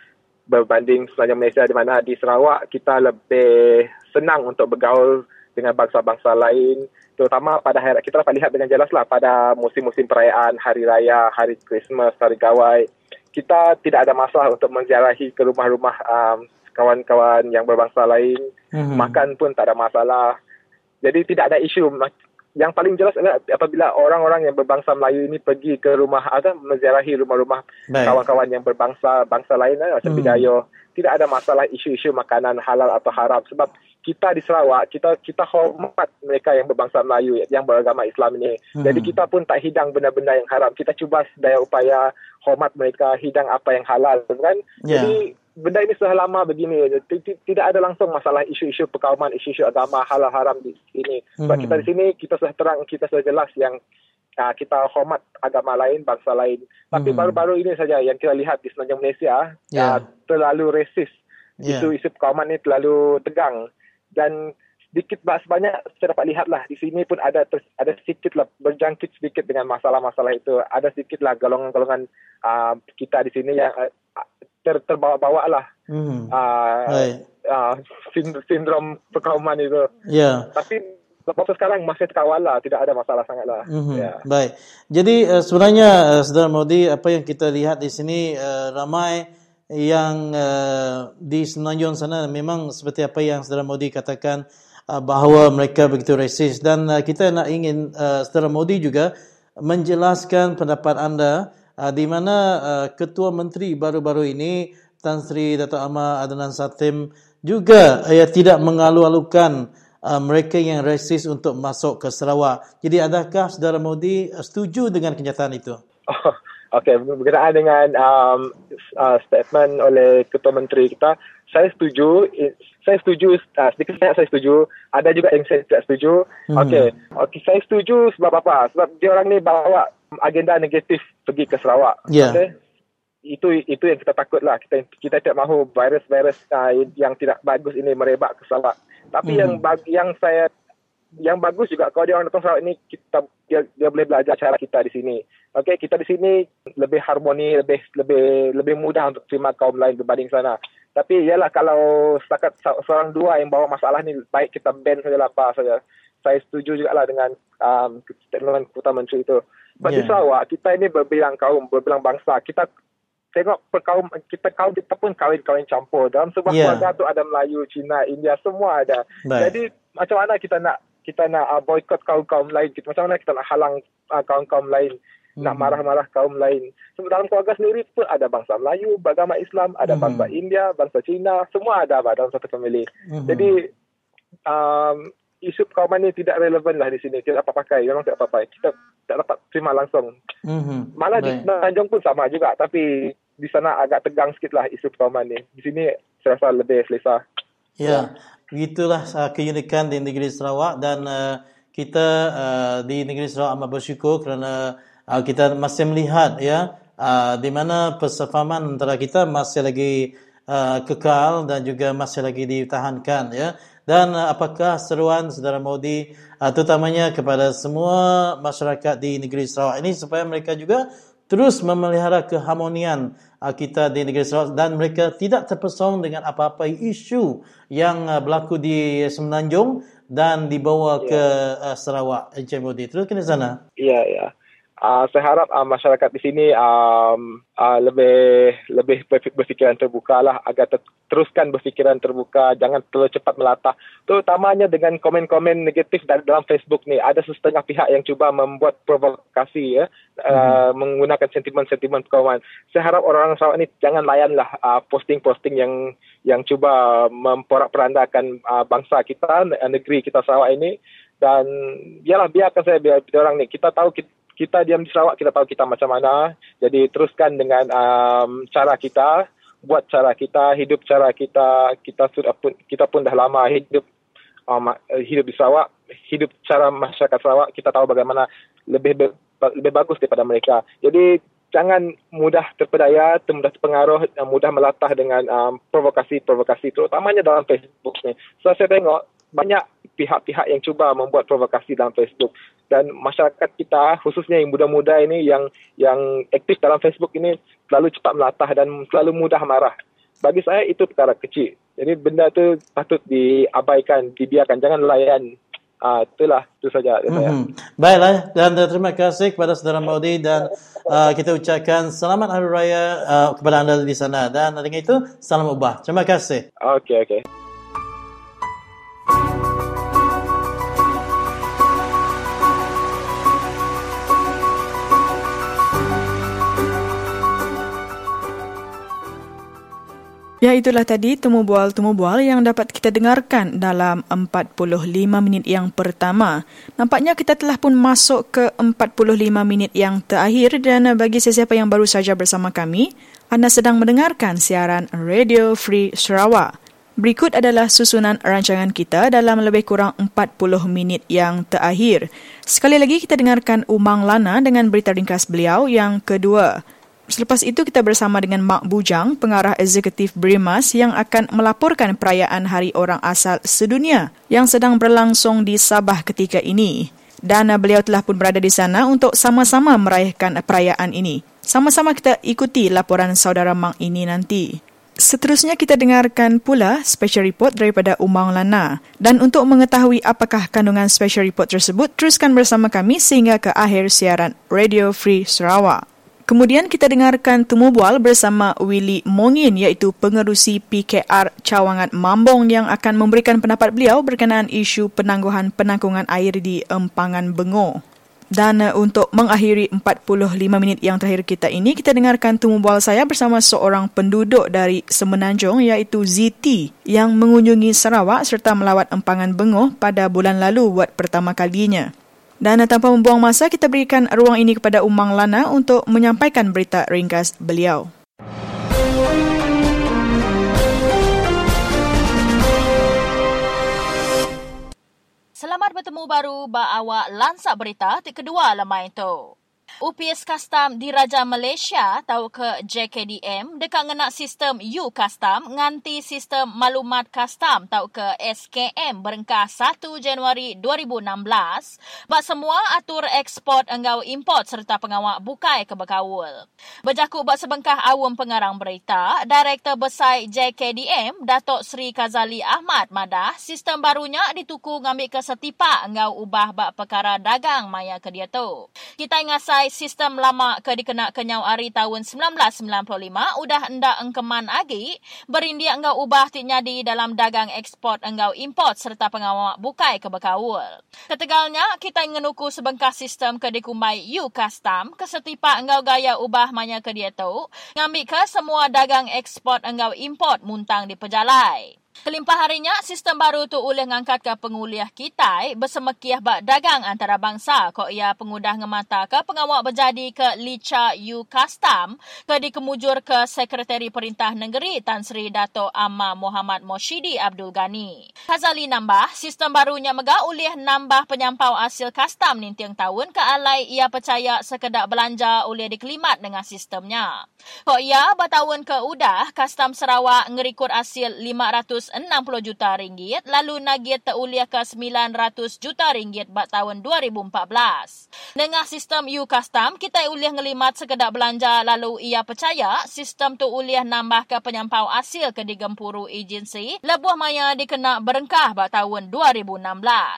berbanding sebenarnya Malaysia di mana di Sarawak kita lebih senang untuk bergaul dengan bangsa-bangsa lain terutama pada hari kita dapat lihat dengan jelaslah pada musim-musim perayaan hari raya, hari Christmas, hari Gawai, kita tidak ada masalah untuk menziarahi ke rumah-rumah um, kawan-kawan yang berbangsa lain, mm-hmm. makan pun tak ada masalah. Jadi tidak ada isu. Yang paling jelas adalah apabila orang-orang yang berbangsa Melayu ini pergi ke rumah atau menziarahi rumah-rumah Baik. kawan-kawan yang berbangsa bangsa lain eh, macam. Bidayo, tidak ada masalah isu-isu makanan halal atau haram sebab kita di Sarawak kita kita hormat mereka yang berbangsa Melayu yang beragama Islam ini. Hmm. Jadi kita pun tak hidang benda-benda yang haram. Kita cuba sedaya upaya hormat mereka hidang apa yang halal kan. Yeah. Jadi benda ini sudah lama begini. Tidak ada langsung masalah isu-isu perkauman, isu-isu agama halal haram di sini. Sebab hmm. kita di sini kita sudah terang, kita sudah jelas yang uh, kita hormat agama lain, bangsa lain. Tapi hmm. baru-baru ini saja yang kita lihat di semenanjung Malaysia yeah. uh, terlalu resis. Yeah. Isu-isu perkauman ini terlalu tegang dan sedikit sebanyak saya dapat lihat lah di sini pun ada ada sedikit lah berjangkit sedikit dengan masalah-masalah itu ada sedikit lah golongan-golongan uh, kita di sini yang uh, ter, terbawa-bawa lah hmm. uh, uh, sindrom perkauman itu yeah. tapi Lepas sekarang masih terkawal lah, tidak ada masalah sangat lah. Mm-hmm. Yeah. Baik. Jadi uh, sebenarnya, uh, Saudara Modi, apa yang kita lihat di sini uh, ramai yang uh, di Semenanjung sana memang seperti apa yang Saudara Modi katakan uh, bahawa mereka begitu resis dan uh, kita nak ingin uh, Saudara Modi juga menjelaskan pendapat anda uh, di mana uh, Ketua Menteri baru-baru ini Tan Sri Dato' Ahmad Adnan Satim juga uh, tidak mengalu-alukan uh, mereka yang resis untuk masuk ke Sarawak. Jadi adakah Saudara Modi setuju dengan kenyataan itu? Oh, Okey, berkenaan dengan um, uh, statement oleh Ketua Menteri kita, saya setuju, saya setuju, uh, sedikit banyak saya setuju, ada juga yang saya tidak setuju. Hmm. Okey, okay, saya setuju sebab apa? Sebab dia orang ni bawa agenda negatif pergi ke Sarawak. Yeah. Okay? itu itu yang kita takutlah kita kita tidak mahu virus-virus uh, yang tidak bagus ini merebak ke Sarawak tapi mm. yang yang saya yang bagus juga kalau dia orang datang Sarawak ini kita dia, dia boleh belajar cara kita di sini okey kita di sini lebih harmoni lebih lebih lebih mudah untuk terima kaum lain berbanding sana tapi ialah kalau setakat seorang dua yang bawa masalah ni baik kita ban saja lah apa saja saya setuju juga lah dengan um, statement Ketua Menteri itu. Sebab yeah. di Sarawak, kita ini berbilang kaum, berbilang bangsa. Kita tengok perkaum kita kaum kita pun kahwin-kahwin campur dalam sebuah yeah. keluarga tu ada Melayu, Cina, India semua ada. Baik. Jadi macam mana kita nak kita nak uh, boykot kaum-kaum lain? Kita macam mana kita nak halang uh, kaum-kaum lain? Hmm. Nak marah-marah kaum lain. Sebab dalam keluarga sendiri pun ada bangsa Melayu, beragama Islam, ada hmm. bangsa India, bangsa Cina, semua ada dalam satu family. Hmm. Jadi um, isu kauman ni tidak relevan lah di sini. Tidak dapat pakai. Memang tidak pakai. Kita tak dapat terima langsung. Mm-hmm. Malah Baik. di Tanjung pun sama juga. Tapi di sana agak tegang sikit lah isu kauman ni. Di sini saya rasa lebih selesa. Ya, ya. begitulah uh, keunikan di negeri Sarawak dan uh, kita uh, di negeri Sarawak amat bersyukur kerana uh, kita masih melihat ya uh, di mana persefahaman antara kita masih lagi uh, kekal dan juga masih lagi ditahankan ya dan apakah seruan saudara Modi uh, terutamanya kepada semua masyarakat di negeri Sarawak ini supaya mereka juga terus memelihara keharmonian uh, kita di negeri Sarawak dan mereka tidak terpesong dengan apa-apa isu yang uh, berlaku di Semenanjung dan dibawa ya. ke Sarawak Encik Modi. Terus ke sana. Ya, ya. Uh, saya harap uh, masyarakat di sini um, uh, lebih lebih berfikiran terbuka lah agar ter- teruskan berfikiran terbuka jangan terlalu cepat melatah. Terutamanya dengan komen-komen negatif dalam Facebook ni. Ada setengah pihak yang cuba membuat provokasi ya uh, hmm. menggunakan sentimen-sentimen kawan. Saya harap orang-orang Sarawak ni jangan layanlah uh, posting-posting yang yang cuba memporak-perandakan uh, bangsa kita negeri kita Sarawak ini. Dan biarlah biarkan saya biar orang ni. Kita tahu kita kita diam di Sarawak kita tahu kita macam mana. Jadi teruskan dengan um, cara kita. Buat cara kita hidup cara kita. Kita sudah pun kita pun dah lama hidup um, hidup di Sarawak. Hidup cara masyarakat Sarawak kita tahu bagaimana lebih lebih bagus daripada mereka. Jadi jangan mudah terpedaya mudah terpengaruh mudah melatah dengan um, provokasi-provokasi terutamanya dalam Facebook ni. So saya tengok banyak pihak-pihak yang cuba membuat provokasi dalam Facebook dan masyarakat kita khususnya yang muda-muda ini yang yang aktif dalam Facebook ini selalu cepat melatah dan selalu mudah marah. Bagi saya itu perkara kecil. Jadi benda tu patut diabaikan, dibiarkan, jangan layan. Ah, itulah, itu saja. Mm-hmm. Baiklah, dan uh, terima kasih kepada saudara Maudi dan uh, kita ucapkan selamat Hari Raya uh, kepada anda di sana. Dan dengan itu, salam ubah. Terima kasih. Okey, okey. Ya itulah tadi temu bual-temu bual yang dapat kita dengarkan dalam 45 minit yang pertama. Nampaknya kita telah pun masuk ke 45 minit yang terakhir dan bagi sesiapa yang baru saja bersama kami, anda sedang mendengarkan siaran Radio Free Sarawak. Berikut adalah susunan rancangan kita dalam lebih kurang 40 minit yang terakhir. Sekali lagi kita dengarkan Umang Lana dengan berita ringkas beliau yang kedua. Selepas itu kita bersama dengan Mak Bujang, pengarah eksekutif Brimas yang akan melaporkan perayaan Hari Orang Asal Sedunia yang sedang berlangsung di Sabah ketika ini. Dan beliau telah pun berada di sana untuk sama-sama merayakan perayaan ini. Sama-sama kita ikuti laporan saudara Mak ini nanti. Seterusnya kita dengarkan pula special report daripada Umang Lana. Dan untuk mengetahui apakah kandungan special report tersebut, teruskan bersama kami sehingga ke akhir siaran Radio Free Sarawak. Kemudian kita dengarkan temu bual bersama Willy Mongin iaitu pengerusi PKR Cawangan Mambong yang akan memberikan pendapat beliau berkenaan isu penangguhan penanggungan air di Empangan Bengo. Dan uh, untuk mengakhiri 45 minit yang terakhir kita ini, kita dengarkan temu bual saya bersama seorang penduduk dari Semenanjung iaitu ZT yang mengunjungi Sarawak serta melawat Empangan Bengo pada bulan lalu buat pertama kalinya. Dan tanpa membuang masa, kita berikan ruang ini kepada Umang Lana untuk menyampaikan berita ringkas beliau. Selamat bertemu baru ba awak lansak berita di kedua lemah itu. UPS Custom di Raja Malaysia tahu ke JKDM dekat ngena sistem U Custom nganti sistem maklumat custom tahu ke SKM berengkah 1 Januari 2016 bak semua atur ekspor enggau import serta pengawal bukai ke berkawul. Berjakut bak sebengkah awam pengarang berita, Direktur Besar JKDM Datuk Sri Kazali Ahmad madah sistem barunya dituku ngambil ke setipa enggau ubah bak perkara dagang maya ke dia tu. Kita ingat sesuai sistem lama ke dikena kenyau hari tahun 1995 udah hendak engkeman lagi berindia engkau ubah tiknya di dalam dagang ekspor engkau import serta pengawal bukai ke berkawul. Ketegalnya kita ngenuku sebengkah sistem ke dikumai U Custom ke setipa engkau gaya ubah manya ke dia tu ngambil ke semua dagang ekspor engkau import muntang di pejalai. Kelimpah harinya, sistem baru tu boleh ngangkat ke penguliah kita bersama kiah bak dagang antara bangsa. Kok ia pengudah ngemata ke pengawal berjadi ke Licha U Custom ke dikemujur ke Sekretari Perintah Negeri Tan Sri Dato' Amma Muhammad Moshidi Abdul Ghani. Kazali nambah, sistem barunya mega ulih nambah penyampau hasil custom nintiang tahun ke alai ia percaya sekedar belanja oleh dikelimat dengan sistemnya. Kok ia bertahun ke udah, custom Sarawak ngerikut hasil 500 160 juta ringgit lalu nagih teruliah ke 900 juta ringgit buat tahun 2014. Dengan sistem U Custom, kita uliah ngelimat sekedar belanja lalu ia percaya sistem tu uliah nambah ke penyampau hasil ke digempuru agensi lebuh maya dikena berengkah buat tahun 2016.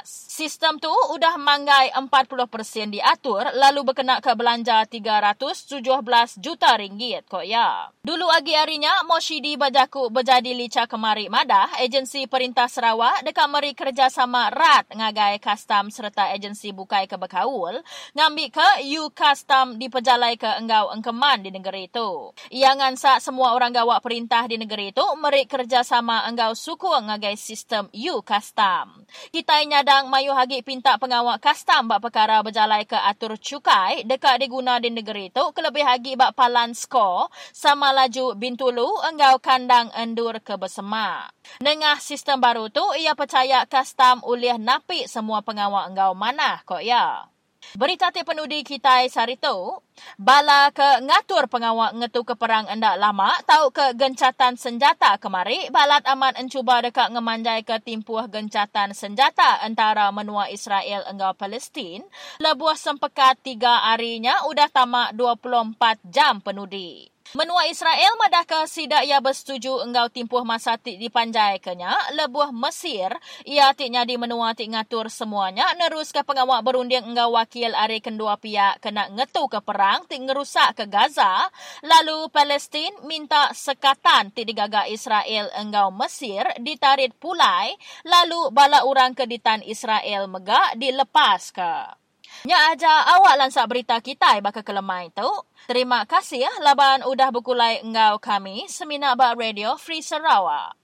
Sistem tu udah manggai 40% diatur lalu berkena ke belanja 317 juta ringgit kok ya. Dulu lagi harinya Moshidi bajaku berjadi lica kemari mada dah agensi Perintah Sarawak dekat meri kerjasama rat ngagai custom serta agensi bukai ke berkaul ngambil ke U custom di pejalai ke enggau engkeman di negeri itu. Ia ngansak semua orang gawak perintah di negeri itu meri kerjasama enggau suku ngagai sistem U custom. Kita nyadang mayu hagi pinta pengawal custom bak perkara berjalai ke atur cukai dekat diguna di negeri itu kelebih hagi bak palan skor sama laju bintulu enggau kandang endur ke bersama. Dengan sistem baru tu, ia percaya custom uliah napi semua pengawal engkau mana kok ya. Berita ti penudi kita sehari tu, bala ke ngatur pengawal ngetu ke perang endak lama, tahu ke gencatan senjata kemari, balat amat encuba dekat ngemanjai ke timpuh gencatan senjata antara menua Israel enggau Palestin, lebuah sempekat tiga harinya udah tamak 24 jam penudi. Menua Israel madahkah sidak ia bersetuju engkau timpuh masa tik dipanjai? Kenya lebuh Mesir. Ia tiknya di menua tik ngatur semuanya. Nerus ke pengawak berunding engkau wakil ari kedua pihak. Kena ngetu ke perang tik ngerusak ke Gaza. Lalu Palestin minta sekatan tik digagak Israel engkau Mesir ditarik pulai. Lalu bala orang keditan Israel mega dilepas ke Nya aja awak lansak berita kita bakal kelemai tu. Terima kasih ya laban udah bukulai engau kami Seminar Bak Radio Free Sarawak.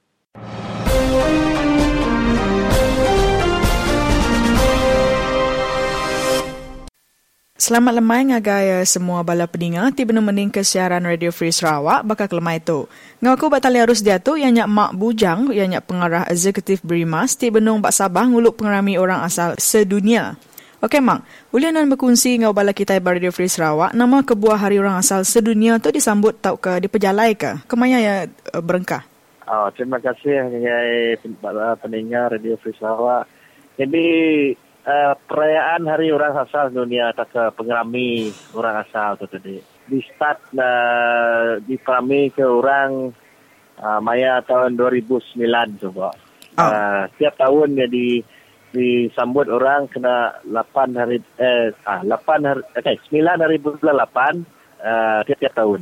Selamat lemai ngagai semua bala pendengar tiba mening ke siaran Radio Free Sarawak bakal kelemai tu. Ngau aku batali harus dia tu yang nyak mak bujang yang nyak pengarah eksekutif Brimas tiba nung bak Sabah nguluk pengerami orang asal sedunia. Okey, Mak. Boleh nan berkongsi ngau bala kita di Radio Free Sarawak, nama kebuah hari orang asal sedunia tu disambut tau ke, diperjalai ke? Kemana ya uh, berengkah? Oh, terima kasih kepada pendengar Radio Free Sarawak. Jadi, uh, perayaan Hari Orang Asal Dunia atau ke pengerami orang asal tu tadi. Di start uh, diperami ke orang uh, Maya tahun 2009 tu, Pak. Oh. Uh, setiap tahun jadi disambut orang kena 8 hari eh ah 8 hari okay, 9 hari bulan 8 uh, tiap-tiap tahun.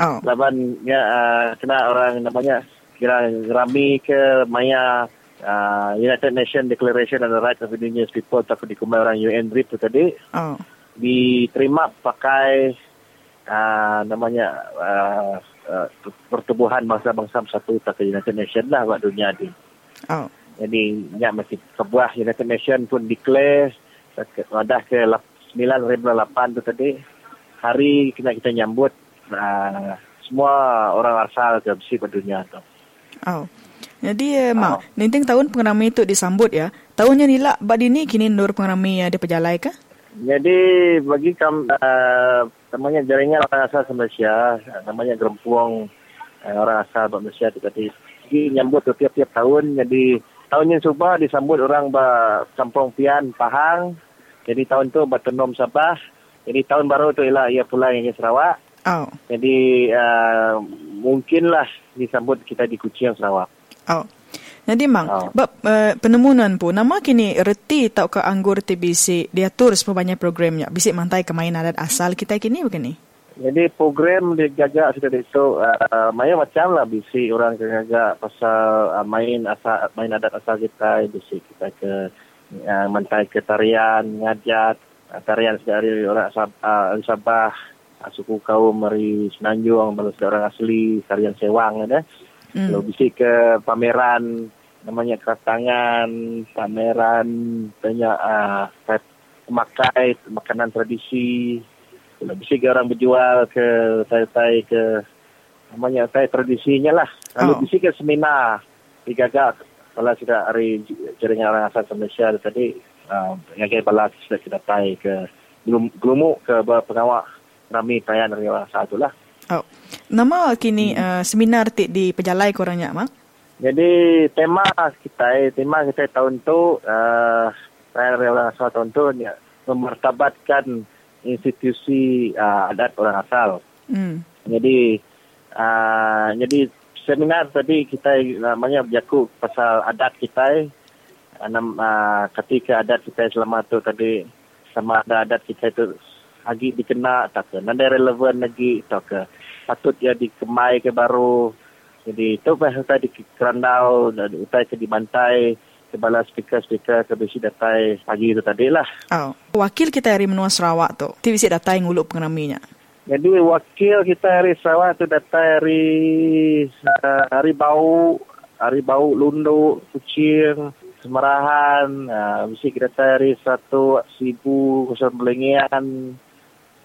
Oh. Laban ya uh, kena orang namanya kira rami ke maya uh, United Nations Declaration on the Rights of Indigenous People atau dikumai orang UN RIP tu tadi. Oh. Diterima pakai uh, namanya uh, uh, pertubuhan bangsa-bangsa satu tak United Nations lah buat dunia ni. Oh. Jadi ya masih sebuah United Nations pun declare pada ke 9.8 tu tadi hari kita kita nyambut uh, semua orang asal ke besi pada dunia tu. Oh. Jadi eh, mak, oh. ninting tahun pengerami itu disambut ya. Tahunnya ni lah, badi ni kini nur pengerami ya diperjalai ke? Jadi bagi kam, uh, namanya jaringan orang asal Malaysia, namanya Gerempuang uh, orang asal Malaysia tu tadi. Jadi nyambut tu tiap-tiap tahun. Jadi tahun yang subah disambut orang ba Kampung Pian, Pahang. Jadi tahun tu Batunom Sabah. Jadi tahun baru tu ialah ia pulang ke Sarawak. Oh. Jadi uh, mungkinlah disambut kita di Kuching Sarawak. Oh. Jadi mang, oh. bab uh, penemuan pun nama kini reti tau ke anggur TBC diatur sebanyak programnya. Bisik mantai ke main adat asal kita kini begini. Jadi program digagak sudah itu uh, macam lah bisi orang gagak pasal uh, main asal main adat asal kita bisi kita ke uh, mantai ke tarian ngajat uh, tarian dari orang Sabah, uh, Sabah uh, suku kaum dari Senanjung balas orang asli tarian sewang ada. Hmm. Lalu bisi ke pameran namanya keratangan, pameran banyak uh, memakai makanan tradisi. Bisa orang berjual ke saya-saya ke namanya saya tradisinya lah. Lalu oh. ke seminar digagak kalau sudah hari jaringan orang asal Malaysia tadi uh, yang kaya balas sudah kita tay ke gelumuk ke pengawal rami perayaan dari orang asal lah. Oh. Nama kini hmm. uh, seminar di pejalai korangnya, Mak? Jadi tema kita, tema kita tahun tu, uh, saya orang asal tahun tu, ya, memartabatkan institusi uh, adat orang asal. Hmm. Jadi, uh, jadi seminar tadi kita namanya berjaku pasal adat kita. Uh, uh, ketika adat kita selama tu tadi, sama ada adat kita itu lagi dikenal tak ke, nada relevan lagi tak ke, patut ya dikemai ke baru, jadi itu pun kita di kerandau dan utai ke di bantai ke bala speaker-speaker ke datai pagi itu tadi lah. Oh. Wakil kita dari Menua Sarawak tu, bisi datai nguluk pengeraminya. Jadi wakil kita dari Sarawak tu datai hari uh, hari bau, hari bau lundu, kucing, semarahan, uh, bisi kita hari satu sibu, kusan belengian,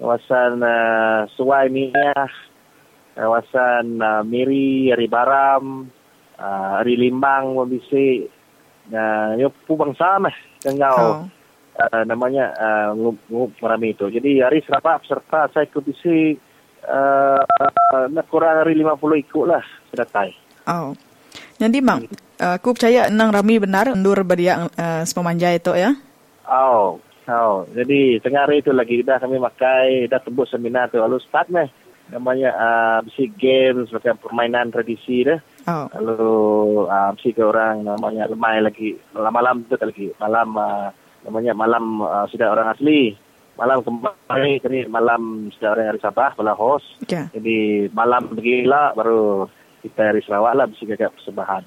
kawasan uh, suai minyak, kawasan uh, Miri, Ari Baram, uh, Ari Limbang, Wabisi, uh, yung bangsa mah, tengau. Oh. Uh, namanya uh, ngup merami itu. Jadi hari serapa peserta saya kondisi uh, uh, kurang hari 50 ikut lah sedatai. Oh. Jadi mang, uh, aku percaya nang rami benar undur beria uh, sepemanja itu ya? Oh, oh. Jadi tengah hari itu lagi dah kami makai, dah tembus seminar tu lalu start meh namanya uh, besi games macam permainan tradisi dah. Oh. Lalu uh, besi ke orang namanya lemai lagi malam-malam tu lagi malam uh, namanya malam uh, sudah orang asli. Malam kembali kini malam sudah orang dari Sabah, malam host. Yeah. Jadi malam begila baru kita dari Sarawak lah besi gagap persembahan.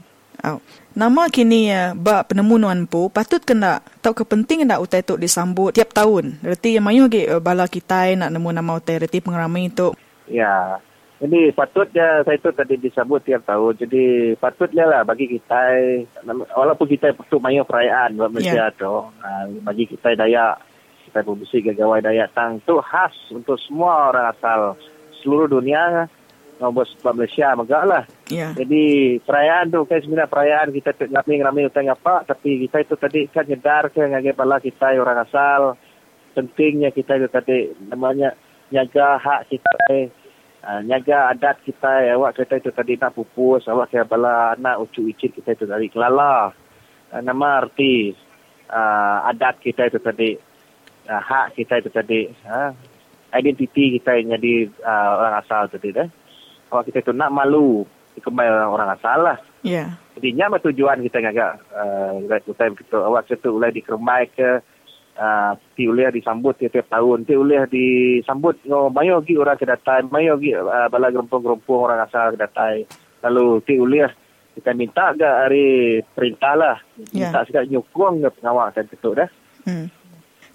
Oh. Nama kini ya, uh, ba penemuan pu patut kena tahu kepentingan nak utai tu disambut tiap tahun. Reti yang mayu lagi uh, bala kita nak nemu nama utai reti pengeramai itu Ya. Jadi patutnya saya itu tadi disambut tiap tahun. Jadi patutnya lah bagi kita, walaupun kita perlu main perayaan buat Malaysia yeah. tu, uh, bagi kita Dayak, kita berbisi gagawai Dayak Tang, tu khas untuk semua orang asal seluruh dunia, nombor sebab Malaysia megak lah. Yeah. Jadi perayaan tu kan sebenarnya perayaan kita tu ngami-ngami utang apa, tapi kita itu tadi kan nyedar ke ngagai pala kita orang asal, pentingnya kita itu tadi namanya nyaga hak kita eh, Uh, nyaga adat kita ya awak kita itu tadi nak pupus awak kaya bala anak ucu icit kita itu tadi kelala. Uh, nama arti uh, adat kita itu tadi uh, hak kita itu tadi uh, identiti kita yang jadi uh, orang asal tadi deh awak kita itu nak malu dikembali orang, orang asal lah. Yeah. jadi nyama tujuan kita ngagak uh, kita kita awak kita ulai dikermai ke Ah, ti ulih disambut tiap tahun ti ulih disambut no mayo gi orang kedatai mayo gi uh, bala gerompong-gerompong orang asal kedatai lalu ti ulih kita minta ke hari perintah lah ya. minta yeah. sikap nyukung ke pengawasan ketuk dah hmm.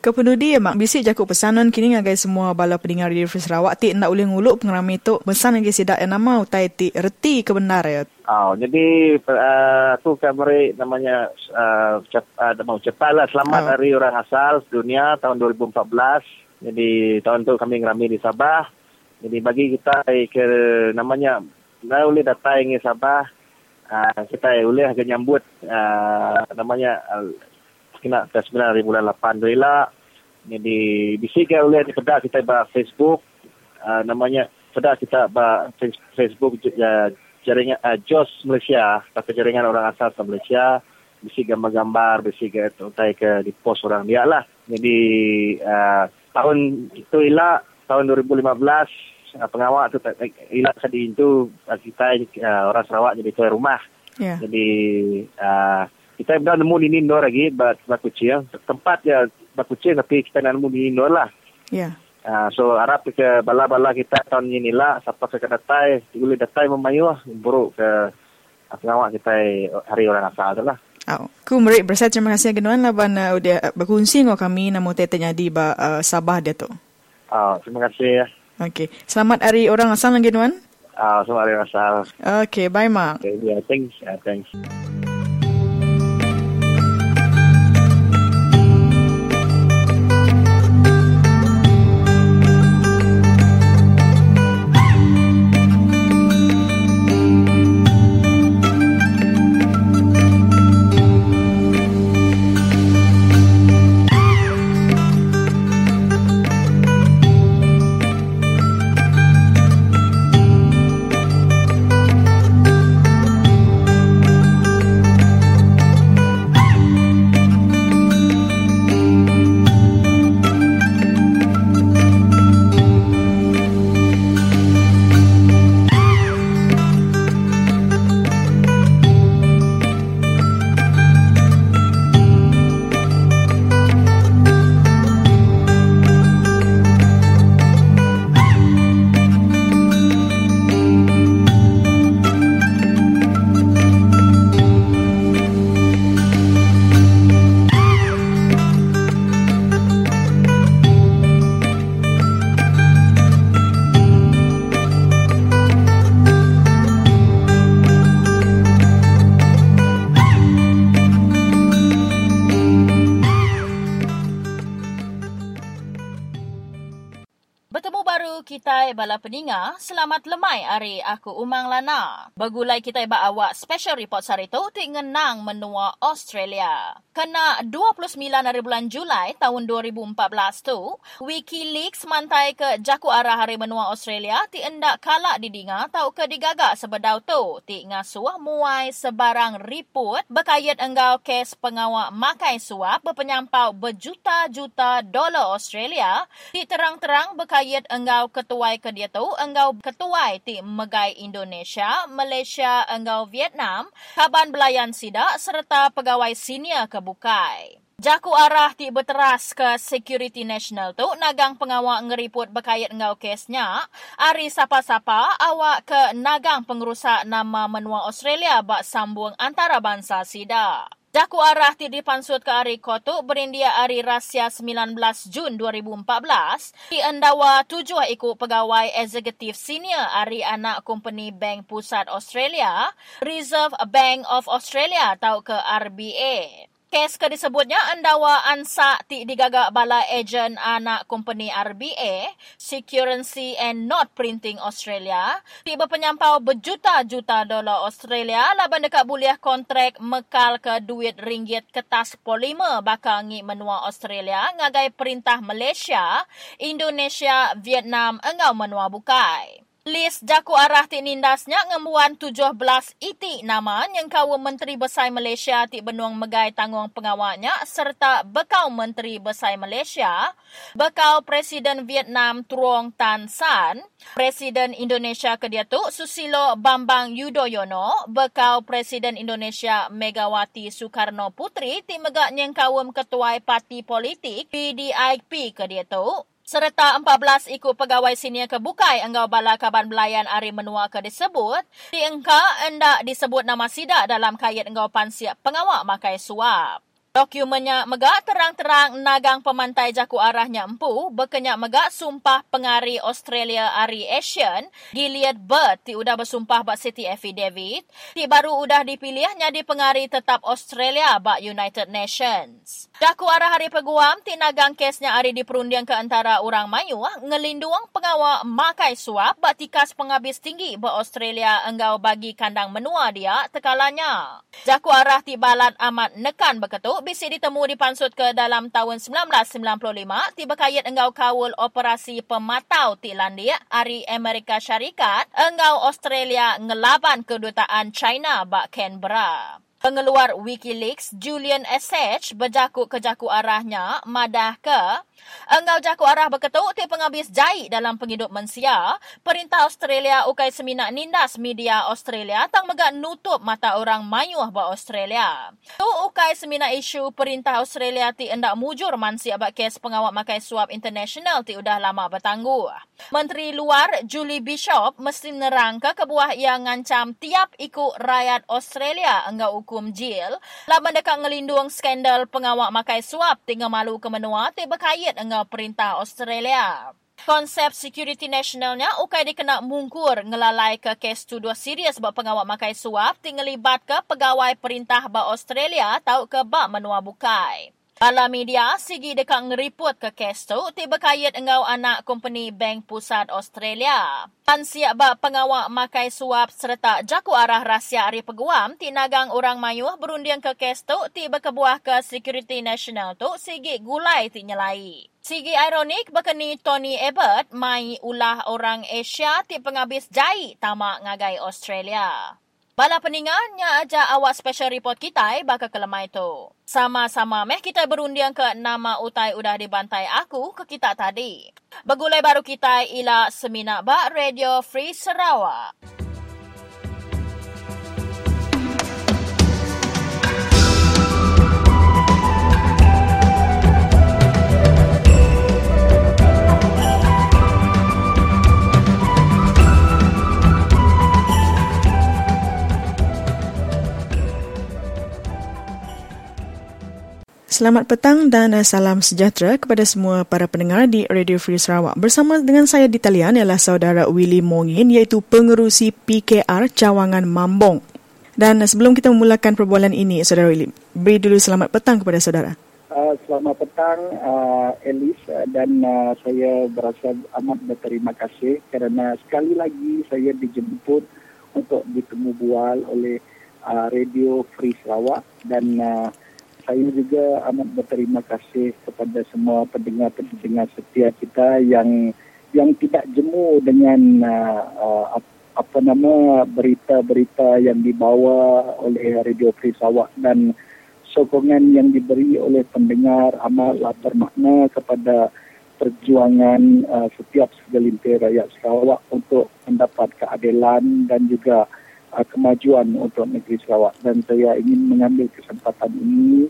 Kependudi ya mak bisik jakuk pesanan kini ngagai semua bala pendengar di Free Sarawak ti ndak ulih nguluk pengerami tu pesan lagi sidak yang nama utai ti reti kebenar ya. Oh, jadi uh, tu kamera namanya uh, cep, uh, mau cepatlah selamat oh. hari orang asal dunia tahun 2014. Jadi tahun tu kami ngerami di Sabah. Jadi bagi kita ke namanya dah boleh datang ke Sabah. Uh, kita boleh agak nyambut uh, namanya uh, kena ke 9 hari bulan 8 tu elak. Jadi bisikan oleh di pedak kita ba Facebook uh, namanya pedak kita ba Facebook uh, jaringan uh, JOS Malaysia atau jaringan orang asal di Malaysia bisi gambar-gambar bisi ke ke di post orang dia lah. Jadi uh, tahun itu ilah tahun 2015 uh, pengawal tu ilah tadi itu kita uh, orang Sarawak jadi tuan rumah. Yeah. Jadi uh, kita dah nemu di indoor lagi buat kucing. Tempat ya buat kucing tapi kita nak nemu di indoor lah. Ya. Yeah. Uh, so harap ke bala-bala kita tahun ini lah siapa ke datai, boleh datai memayuh buruk ke pengawak kita hari orang asal tu lah. Oh. Ku merik bersat terima kasih genuan lah ban uh, udah berkongsi dengan kami namo tetenya di ba uh, Sabah dia tu. Oh, terima kasih ya. Okey. Selamat hari orang asal lagi genuan. Ah, uh, selamat hari orang asal. Okey, bye mak. Okay, yeah, thanks. Uh, thanks. Bala peninga, selamat lemai hari aku Umang Lana. Begulai kita iba awak special report sari tu ti ngenang menua Australia. Kena 29 hari bulan Julai tahun 2014 tu, WikiLeaks mantai ke jaku arah hari menua Australia ti endak kalak didinga tau ke digagak sebedau tu? Ti ngasuh muai sebarang report berkait enggau kes pengawak makai suap berpenyampau berjuta-juta dolar Australia. Ti terang-terang berkait enggau ketuai ke dia tu engau ketuai ti megai Indonesia, Malaysia, engau Vietnam, kaban belayan sidak serta pegawai senior kebukai. Jaku arah ti berteras ke Security National tu nagang pengawal ngeriput berkait engau kesnya. Ari sapa-sapa awak ke nagang pengerusak nama menua Australia bak sambung antara bangsa sida. Daku arah ti dipansut ke Ari Kotuk berindia Ari Rasya 19 Jun 2014 di endawa tujuh ikut pegawai eksekutif senior Ari anak company Bank Pusat Australia, Reserve Bank of Australia atau ke RBA. Kes ke disebutnya endawa ansa ti digagak bala ejen anak company RBA, Security and Not Printing Australia, ti berpenyampau berjuta-juta dolar Australia laban dekat buliah kontrak mekal ke duit ringgit kertas polimer bakal ngi menua Australia ngagai perintah Malaysia, Indonesia, Vietnam engau menua bukai. Lis jaku arah ti nindasnya ngemuan 17 iti. Nama yang kawa Menteri Besar Malaysia ti benuang megai tanggung pengawalnya serta bekau Menteri Besar Malaysia, bekau Presiden Vietnam Truong Tan San, Presiden Indonesia kedia tu Susilo Bambang Yudhoyono, bekau Presiden Indonesia Megawati Soekarno Putri ti megak yang kawam ketuai parti politik PDIP kedia tu serta 14 ikut pegawai senior kebukai enggau bala kaban belayan ari menua ke disebut di engka endak disebut nama sidak dalam kait enggau pansiap pengawak makai suap. Dokumennya megak terang-terang nagang pemantai jaku arahnya empu berkenyak megak sumpah pengari Australia Ari Asian Gilead Bird ti udah bersumpah bak City Affidavit ti baru udah dipilihnya di pengari tetap Australia bak United Nations. Jaku arah hari peguam ti nagang kesnya ari diperundian ke antara orang mayu ngelinduang pengawal makai suap bak tikas penghabis tinggi bak Australia enggau bagi kandang menua dia tekalanya. Jaku arah ti balat amat nekan beketuk bisi ditemu dipansut ke dalam tahun 1995 tiba kayat engau kawul operasi pematau ti landia ari Amerika Syarikat engau Australia ngelaban kedutaan China bak Canberra. Pengeluar Wikileaks Julian Assange berjakuk ke jakuk arahnya madah ke Engau jakuk arah berketuk ti penghabis jai dalam penghidup mensia. Perintah Australia ukai seminak nindas media Australia tang megak nutup mata orang mayuh ba Australia. Tu ukai seminak isu perintah Australia ti endak mujur mansi abak kes pengawak makai suap international ti udah lama bertangguh. Menteri Luar Julie Bishop mesti nerang ke kebuah yang ngancam tiap ikut rakyat Australia enggak hukum jil. Lah mendekat ngelindung skandal pengawak makai suap tinggal malu ke menua ti berkait dengan perintah Australia. Konsep security nationalnya ukai dikena mungkur ngelalai ke kes tuduh serius sebab pengawak makai suap tinggal libat ke pegawai perintah ba Australia tahu ke bak menua bukai. Bala media sigi dekat ngeriput ke kes tu tiba kait engau anak company Bank Pusat Australia. Pan siap bak pengawak makai suap serta jaku arah rahsia hari peguam ti nagang orang mayuh berundian ke kes tu tiba kebuah ke Security National tu sigi gulai ti nyelai. Sigi ironik berkeni Tony Abbott mai ulah orang Asia ti penghabis jai tamak ngagai Australia. Bala peningannya aja awak special report kita bakal kelemai tu. Sama-sama meh kita berundian ke nama utai udah dibantai aku ke kita tadi. Begulai baru kita ila seminak bak Radio Free Sarawak. Selamat petang dan salam sejahtera kepada semua para pendengar di Radio Free Sarawak. Bersama dengan saya di talian ialah saudara Willy Mongin iaitu pengerusi PKR Cawangan Mambong. Dan sebelum kita memulakan perbualan ini, saudara Willy, beri dulu selamat petang kepada saudara. Uh, selamat petang, uh, Elis. Dan uh, saya berasa amat berterima kasih kerana sekali lagi saya dijemput untuk ditemu bual oleh uh, Radio Free Sarawak. Dan uh, saya juga amat berterima kasih kepada semua pendengar-pendengar setia kita yang yang tidak jemu dengan uh, uh, apa nama berita-berita yang dibawa oleh Radio Free Sarawak dan sokongan yang diberi oleh pendengar amatlah bermakna kepada perjuangan uh, setiap segelintir rakyat Sarawak untuk mendapat keadilan dan juga uh, kemajuan untuk negeri Sarawak dan saya ingin mengambil kesempatan ini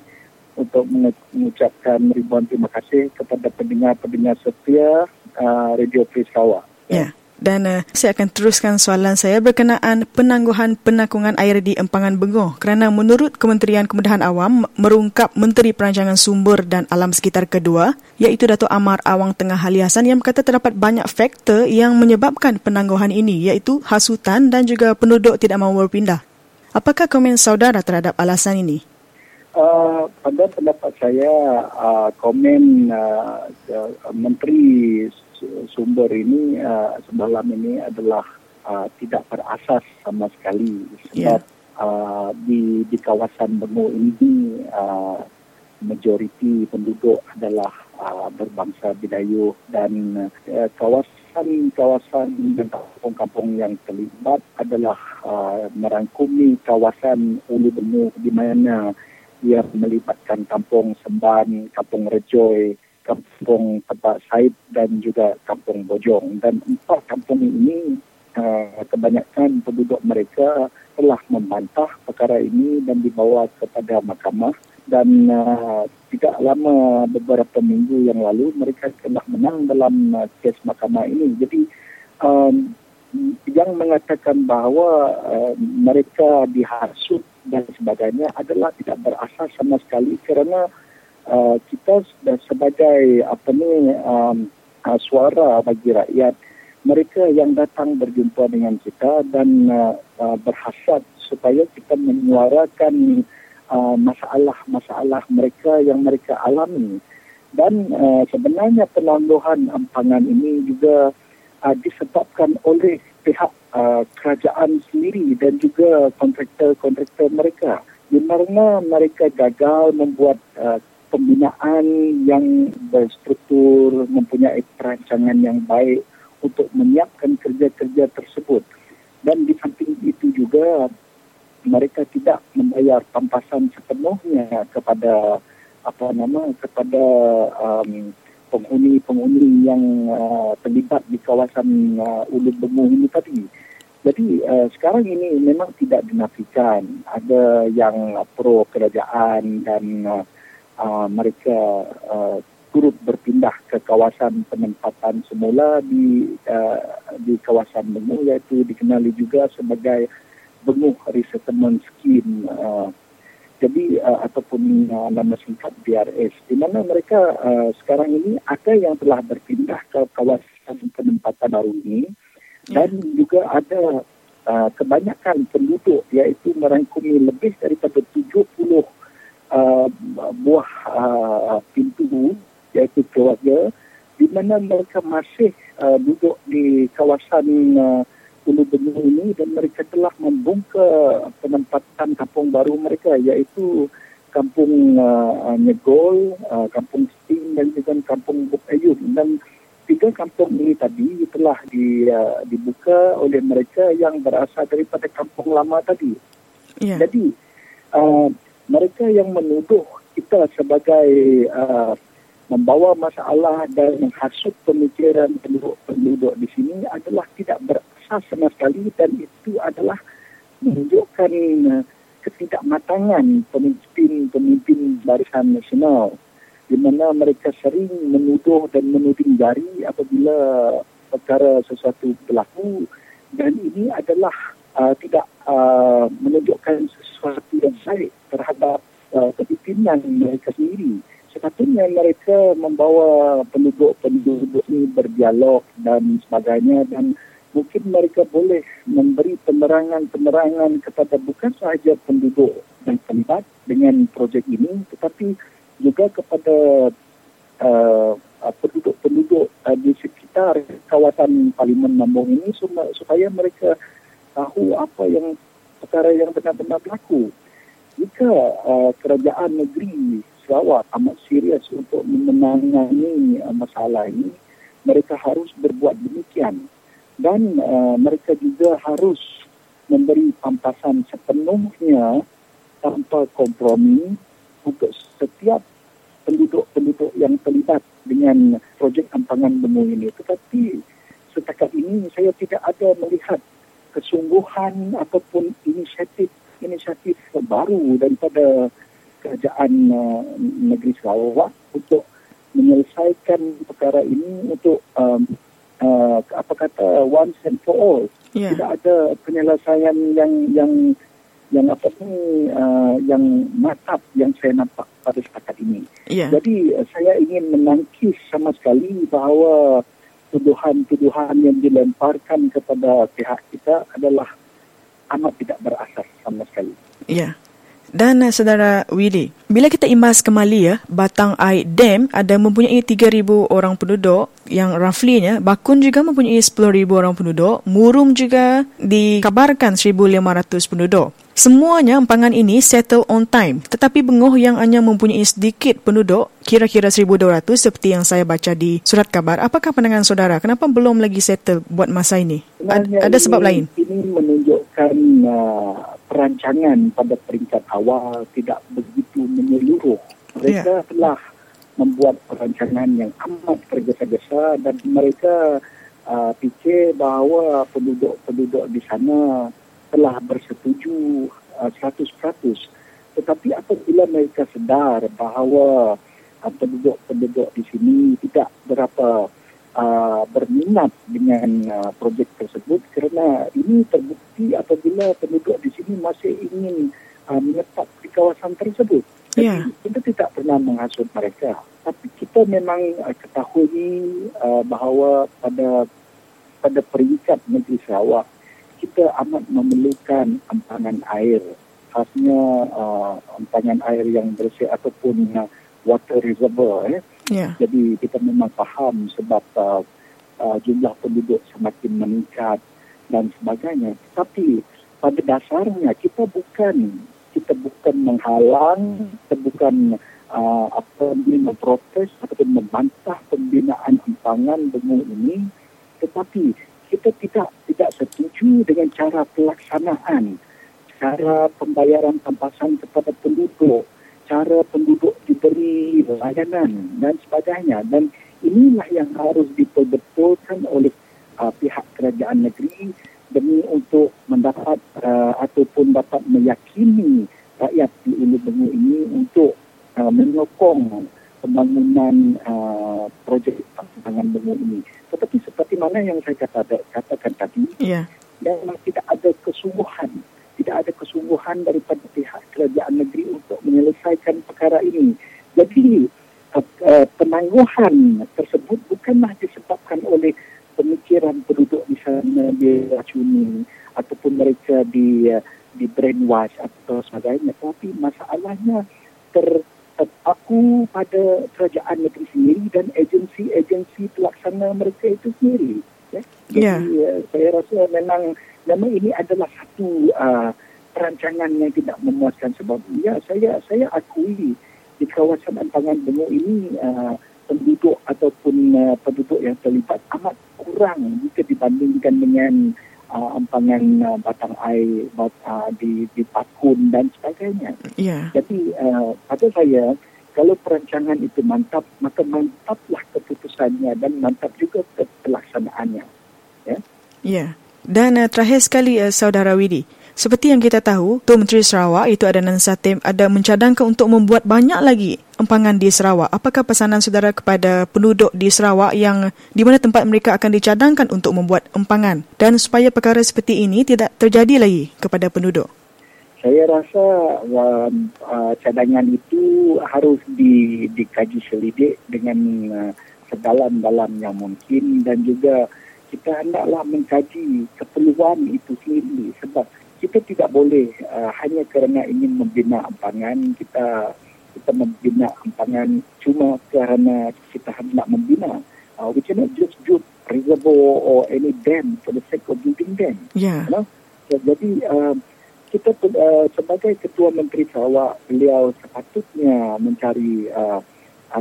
untuk mengucapkan ribuan terima kasih kepada pendengar-pendengar setia uh, Radio Free Sarawak. Yeah. Dan uh, saya akan teruskan soalan saya berkenaan penangguhan penakungan air di Empangan Bengoh kerana menurut Kementerian Kemudahan Awam merungkap Menteri Perancangan Sumber dan Alam Sekitar kedua iaitu Datuk Amar Awang Tengah Haliasan yang berkata terdapat banyak faktor yang menyebabkan penangguhan ini iaitu hasutan dan juga penduduk tidak mahu berpindah. Apakah komen saudara terhadap alasan ini? Uh, pada pendapat saya uh, komen uh, Menteri Sumber ini uh, semalam ini adalah uh, tidak berasas sama sekali sebab yeah. uh, di di kawasan Bengo ini uh, majoriti penduduk adalah uh, berbangsa Bidayuh dan uh, kawasan-kawasan dan kampung-kampung yang terlibat adalah uh, merangkumi kawasan Ulu Bengo di mana yang melibatkan kampung Semban, kampung Rejoy, kampung Tempat Said dan juga kampung Bojong. Dan empat kampung ini uh, kebanyakan penduduk mereka telah membantah perkara ini dan dibawa kepada mahkamah dan uh, tidak lama beberapa minggu yang lalu mereka telah menang dalam uh, kes mahkamah ini. Jadi um, yang mengatakan bahawa uh, mereka dihasut dan sebagainya adalah tidak berasas sama sekali kerana uh, kita sebagai apa ni um, uh, suara bagi rakyat mereka yang datang berjumpa dengan kita dan uh, uh, berhasrat supaya kita menyuarakan uh, masalah-masalah mereka yang mereka alami. Dan uh, sebenarnya penangguhan ampangan ini juga uh, disebabkan oleh pihak uh, kerajaan sendiri dan juga kontraktor-kontraktor mereka. Di karena mereka gagal membuat uh, pembinaan yang berstruktur, mempunyai perancangan yang baik untuk menyiapkan kerja-kerja tersebut. Dan di samping itu juga mereka tidak membayar pampasan sepenuhnya kepada apa nama kepada um, penghuni-penghuni yang uh, terlibat di kawasan uh, Ulu Bemu ini tadi. Jadi uh, sekarang ini memang tidak dinafikan ada yang pro kerajaan dan uh, uh, mereka uh, turut berpindah ke kawasan penempatan semula di uh, di kawasan Bengu iaitu dikenali juga sebagai Bengu Resettlement Scheme uh, jadi uh, ataupun uh, nama singkat BRS di mana mereka uh, sekarang ini ada yang telah berpindah ke kawasan penempatan baru ini dan yeah. juga ada uh, kebanyakan penduduk iaitu merangkumi lebih daripada 70 uh, buah uh, pintu iaitu keluarga di mana mereka masih uh, duduk di kawasan uh, Ulu Benung ini dan mereka telah membuka penempatan kampung baru mereka iaitu kampung uh, Nyegol, uh, kampung Sting dan juga kampung Bukayun dan tiga kampung ini tadi telah di, uh, dibuka oleh mereka yang berasal daripada kampung lama tadi. Yeah. Jadi uh, mereka yang menuduh kita sebagai uh, membawa masalah dan menghasut pemikiran penduduk-penduduk di sini adalah tidak berasas sama sekali dan itu adalah menunjukkan uh, ketidakmatangan pemimpin-pemimpin barisan nasional. Di mana mereka sering menuduh dan menuding jari apabila perkara sesuatu berlaku dan ini adalah uh, tidak uh, menunjukkan sesuatu yang baik terhadap uh, kepimpinan mereka sendiri. Sepatutnya mereka membawa penduduk-penduduk ini berdialog dan sebagainya dan mungkin mereka boleh memberi penerangan-penerangan kepada bukan sahaja penduduk yang terlibat dengan projek ini tetapi juga kepada uh, penduduk-penduduk uh, di sekitar kawasan Parlimen Nambung ini supaya mereka tahu apa yang perkara yang benar-benar berlaku jika uh, kerajaan negeri Sarawak amat serius untuk menangani uh, masalah ini, mereka harus berbuat demikian. Dan uh, mereka juga harus memberi pampasan sepenuhnya tanpa kompromi untuk setiap penduduk-penduduk yang terlibat dengan projek ampangan bemu ini. Tetapi setakat ini saya tidak ada melihat kesungguhan ataupun inisiatif inisiatif baru daripada kerajaan uh, negeri Sarawak untuk menyelesaikan perkara ini untuk um, uh, apa kata once and for all. Yeah. Tidak ada penyelesaian yang yang yang apa ni uh, yang matap yang saya nampak pada setakat ini. Yeah. Jadi uh, saya ingin menangkis sama sekali bahawa tuduhan-tuduhan yang dilemparkan kepada pihak kita adalah amat tidak berasas sama sekali. Ya. Dan uh, saudara Willy, bila kita imbas kembali ya, Batang Air Dam ada mempunyai 3,000 orang penduduk yang roughly nya, Bakun juga mempunyai 10,000 orang penduduk, Murum juga dikabarkan 1,500 penduduk. Semuanya empangan ini settle on time. Tetapi Bengoh yang hanya mempunyai sedikit penduduk, kira-kira 1,200 seperti yang saya baca di surat kabar. Apakah pandangan saudara? Kenapa belum lagi settle buat masa ini? Ad- ada sebab ini, lain? Ini menunjukkan uh, perancangan pada peringkat awal tidak begitu menyeluruh. Mereka yeah. telah membuat perancangan yang amat tergesa-gesa dan mereka uh, fikir bahawa penduduk-penduduk di sana telah bersetuju uh, 100%. Tetapi apabila mereka sedar bahawa uh, penduduk-penduduk di sini tidak berapa uh, berminat dengan uh, projek tersebut kerana ini terbukti apabila penduduk di sini masih ingin uh, menetap di kawasan tersebut. Yeah. kita tidak pernah menghasut mereka. Tapi kita memang uh, ketahui uh, bahawa pada pada peringkat negeri Sarawak kita amat memerlukan empangan air khasnya uh, empangan air yang bersih ataupun uh, water reservoir eh. yeah. jadi kita memang faham sebab uh, uh, jumlah penduduk semakin meningkat dan sebagainya tapi pada dasarnya kita bukan kita bukan menghalang, kita bukan uh, apa ini memprotes ataupun membantah pembinaan empangan bengu ini, tetapi kita tidak tidak setuju dengan cara pelaksanaan, cara pembayaran tampasan kepada penduduk, cara penduduk diberi layanan dan sebagainya. Dan inilah yang harus diperbetulkan oleh uh, pihak kerajaan negeri demi untuk mendapat uh, ataupun dapat meyakini rakyat di Ulu Bengu ini untuk uh, menyokong pembangunan uh, projek pangan bengu ini. Tetapi seperti mana yang saya kata, katakan tadi, yeah. memang tidak ada kesungguhan, tidak ada kesungguhan daripada pihak kerajaan negeri untuk menyelesaikan perkara ini. Jadi uh, uh, penangguhan tersebut bukanlah disebabkan oleh pemikiran penduduk di sana diracuni ataupun mereka di di brainwash atau sebagainya tapi masalahnya ter terpaku pada kerajaan negeri sendiri dan agensi-agensi pelaksana mereka itu sendiri ya. Jadi Ya. uh, saya rasa memang memang ini adalah satu uh, perancangan yang tidak memuaskan sebab ya saya saya akui di kawasan Ampangan Bengu ini uh, penduduk ataupun uh, penduduk yang terlibat amat kurang jika dibandingkan dengan uh, ampangan uh, batang air bat, uh, di di Pakun dan sebagainya. Ya. Jadi uh, pada saya kalau perancangan itu mantap maka mantaplah keputusannya dan mantap juga pelaksanaannya. Ya. Ya. Dan uh, terakhir sekali uh, saudara Widi, seperti yang kita tahu, Tok Menteri Sarawak itu Adanan Satim ada mencadangkan untuk membuat banyak lagi empangan di Sarawak. Apakah pesanan saudara kepada penduduk di Sarawak yang di mana tempat mereka akan dicadangkan untuk membuat empangan dan supaya perkara seperti ini tidak terjadi lagi kepada penduduk? Saya rasa um, uh, cadangan itu harus di, dikaji selidik dengan uh, sedalam-dalam yang mungkin dan juga kita hendaklah mengkaji keperluan itu sendiri sebab kita tidak boleh uh, hanya kerana ingin membina empangan kita kita membina empangan cuma kerana kita hendak membina uh, we cannot just build reservoir or any dam for the sake of building dam Ya. you know? Ya, jadi uh, kita uh, sebagai ketua menteri Sarawak beliau sepatutnya mencari uh,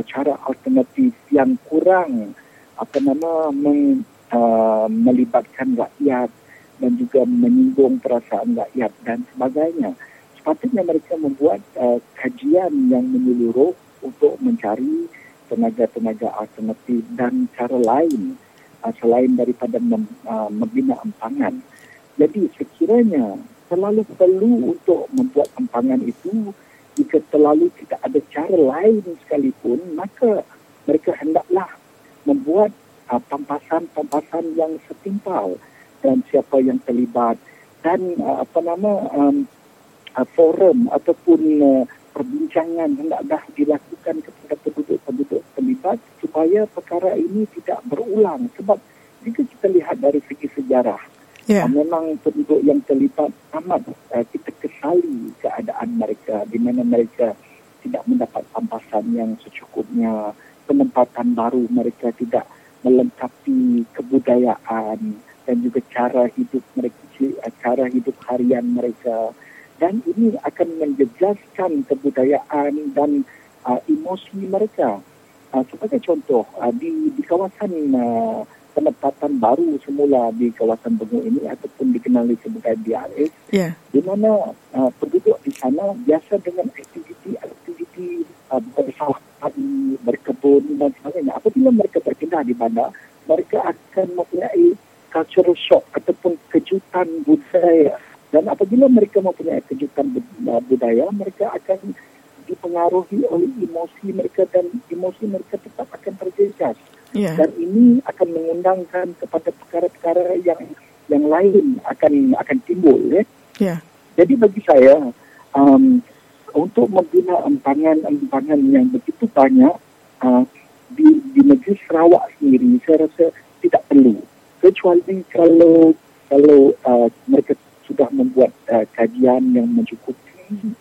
cara alternatif yang kurang apa nama meng, uh, melibatkan rakyat dan juga menyinggung perasaan rakyat dan sebagainya. Sepatutnya mereka membuat uh, kajian yang menyeluruh untuk mencari tenaga-tenaga alternatif dan cara lain uh, selain daripada mem, uh, membina empangan. Jadi sekiranya terlalu perlu untuk membuat empangan itu. Jika terlalu tidak ada cara lain sekalipun maka mereka hendaklah membuat uh, pampasan-pampasan yang setimpal dan siapa yang terlibat. Dan uh, apa nama um, uh, forum ataupun uh, perbincangan hendaklah dilakukan kepada penduduk-penduduk terlibat supaya perkara ini tidak berulang. Sebab jika kita lihat dari segi sejarah Ya. uh, memang penduduk yang terlibat amat uh, kita kesali keadaan mereka di mana mereka tidak mendapat pampasan yang secukupnya penempatan baru mereka tidak melengkapi kebudayaan dan juga cara hidup mereka uh, cara hidup harian mereka dan ini akan menjejaskan kebudayaan dan uh, emosi mereka uh, sebagai contoh uh, di di kawasan uh, penempatan baru semula di kawasan Bengu ini ataupun dikenali sebagai BRS Ya. di mana uh, penduduk di sana biasa dengan aktiviti-aktiviti uh, bersawah padi, berkebun dan sebagainya. Apabila mereka berpindah di bandar, mereka akan mempunyai cultural shock ataupun kejutan budaya. Dan apabila mereka mempunyai kejutan uh, budaya, mereka akan dipengaruhi oleh emosi mereka dan emosi mereka tetap akan terjejas Ya. dan ini akan mengundangkan kepada perkara-perkara yang yang lain akan akan timbul ya. Ya. Jadi bagi saya um, untuk membina empangan-empangan yang begitu banyak uh, di di negeri Sarawak sendiri saya rasa tidak perlu kecuali kalau kalau uh, mereka sudah membuat uh, kajian yang mencukupi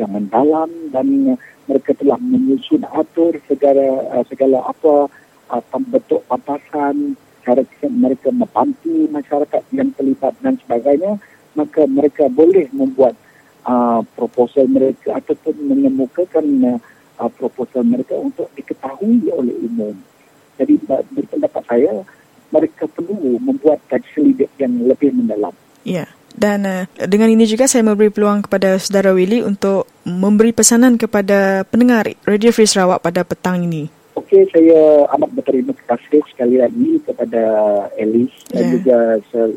yang mendalam dan uh, mereka telah menyusun atur segala uh, segala apa uh, bentuk pampasan, cara mereka membantu masyarakat yang terlibat dan sebagainya, maka mereka boleh membuat uh, proposal mereka ataupun mengemukakan uh, proposal mereka untuk diketahui oleh umum. Jadi di pendapat saya mereka perlu membuat kaji selidik yang lebih mendalam. Ya. Dan uh, dengan ini juga saya memberi peluang kepada saudara Willy untuk memberi pesanan kepada pendengar Radio Free Sarawak pada petang ini. Okey, saya amat berterima kasih sekali lagi kepada Elis yeah. dan ya. juga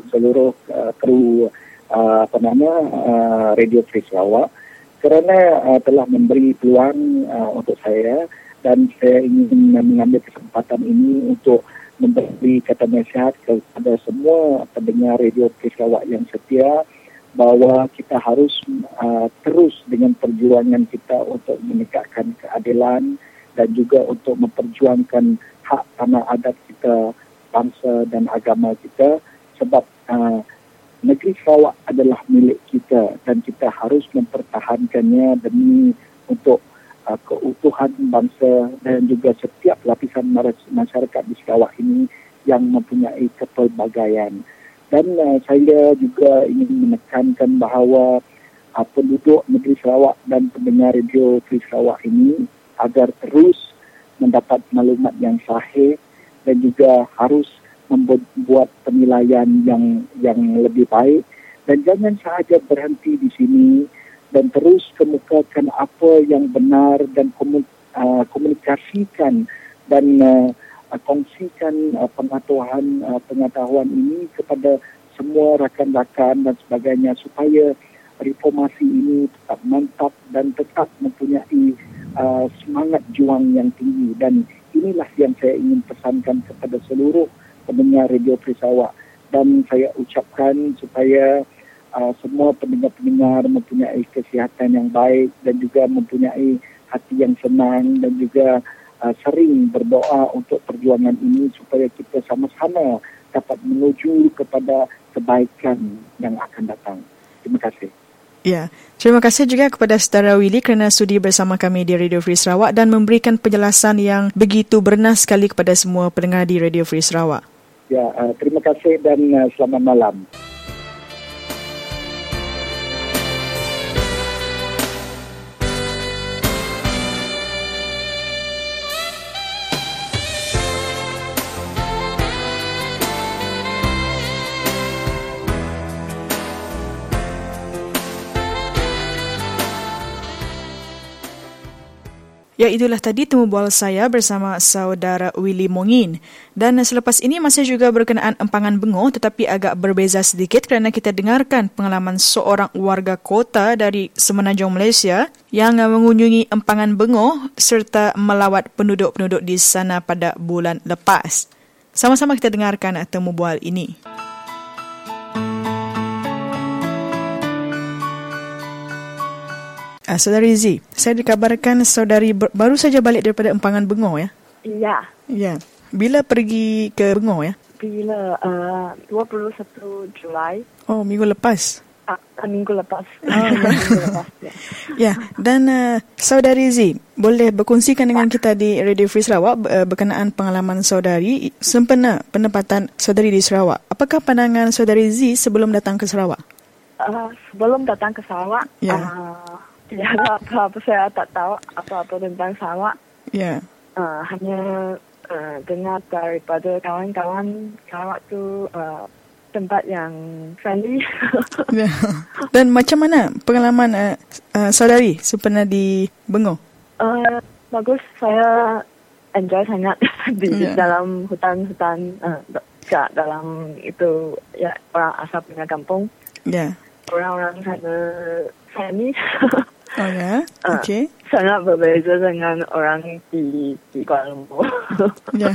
seluruh uh, kru uh, apa nama uh, Radio Free Sarawak kerana uh, telah memberi peluang uh, untuk saya dan saya ingin mengambil kesempatan ini untuk memberi kata nasihat kepada semua pendengar radio Sarawak yang setia bahawa kita harus uh, terus dengan perjuangan kita untuk menegakkan keadilan dan juga untuk memperjuangkan hak tanah adat kita, bangsa dan agama kita sebab uh, negeri Sarawak adalah milik kita dan kita harus mempertahankannya demi untuk uh, keutuhan bangsa dan juga setiap lapisan masyarakat di Sarawak ini yang mempunyai kepelbagaian. Dan uh, saya juga ingin menekankan bahawa uh, penduduk negeri Sarawak dan pendengar radio Free Sarawak ini agar terus mendapat maklumat yang sahih dan juga harus membuat penilaian yang yang lebih baik. Dan jangan sahaja berhenti di sini dan terus kemukakan apa yang benar dan uh, komunikasikan dan uh, kongsikan uh, pengetahuan pengetahuan ini kepada semua rakan-rakan dan sebagainya supaya reformasi ini tetap mantap dan tetap mempunyai uh, semangat juang yang tinggi dan inilah yang saya ingin pesankan kepada seluruh pendengar Radio Prisawak dan saya ucapkan supaya uh, semua pendengar-pendengar mempunyai kesihatan yang baik dan juga mempunyai hati yang senang dan juga uh, sering berdoa untuk perjuangan ini supaya kita sama-sama dapat menuju kepada kebaikan yang akan datang. Terima kasih. Ya, terima kasih juga kepada saudara Willy kerana sudi bersama kami di Radio Free Sarawak dan memberikan penjelasan yang begitu bernas sekali kepada semua pendengar di Radio Free Sarawak. Ya, uh, terima kasih dan uh, selamat malam. Ya itulah tadi temu bual saya bersama saudara Willy Mongin. Dan selepas ini masih juga berkenaan empangan bengo tetapi agak berbeza sedikit kerana kita dengarkan pengalaman seorang warga kota dari Semenanjung Malaysia yang mengunjungi empangan bengo serta melawat penduduk-penduduk di sana pada bulan lepas. Sama-sama kita dengarkan temu bual ini. Uh, saudari Z, saya dikabarkan saudari ber- baru saja balik daripada empangan Bengor ya? Ya. Ya. Bila pergi ke Bengor ya? Bila uh, 21 Julai. Oh, minggu lepas. Ah, minggu lepas. Oh, ya. ya. ya, dan uh, saudari Z, boleh berkongsikan dengan kita di Radio Free Sarawak uh, berkenaan pengalaman saudari sempena penempatan saudari di Sarawak. Apakah pandangan saudari Z sebelum datang ke Sarawak? Uh, sebelum datang ke Sarawak, ya. uh, Ya, apa-apa saya tak tahu apa-apa tentang Sarawak. Ya. Yeah. Uh, hanya uh, dengar daripada kawan-kawan Sarawak tu uh, tempat yang friendly. yeah. Dan macam mana pengalaman uh, uh, saudari sempena di Bengong? Uh, bagus, saya enjoy sangat di yeah. dalam hutan-hutan uh, dalam itu ya orang asal punya kampung. Ya. Yeah. Orang-orang sana friendly. Oh ya, okay. Uh, sangat berbeza dengan orang di di Kuala Lumpur. ya.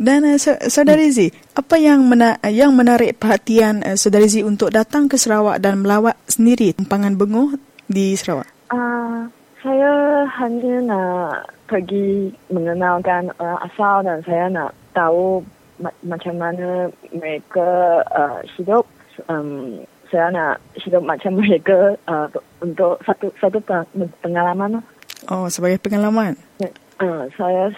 Dan uh, saudari Z, apa yang mena yang menarik perhatian uh, saudari Z untuk datang ke Sarawak dan melawat sendiri tempangan bengoh di Sarawak? Uh, saya hanya nak pergi mengenalkan orang asal dan saya nak tahu ma- macam mana mereka uh, hidup. Um, saya nak hidup macam mereka uh, untuk satu satu pengalaman. Oh, sebagai pengalaman. Uh, saya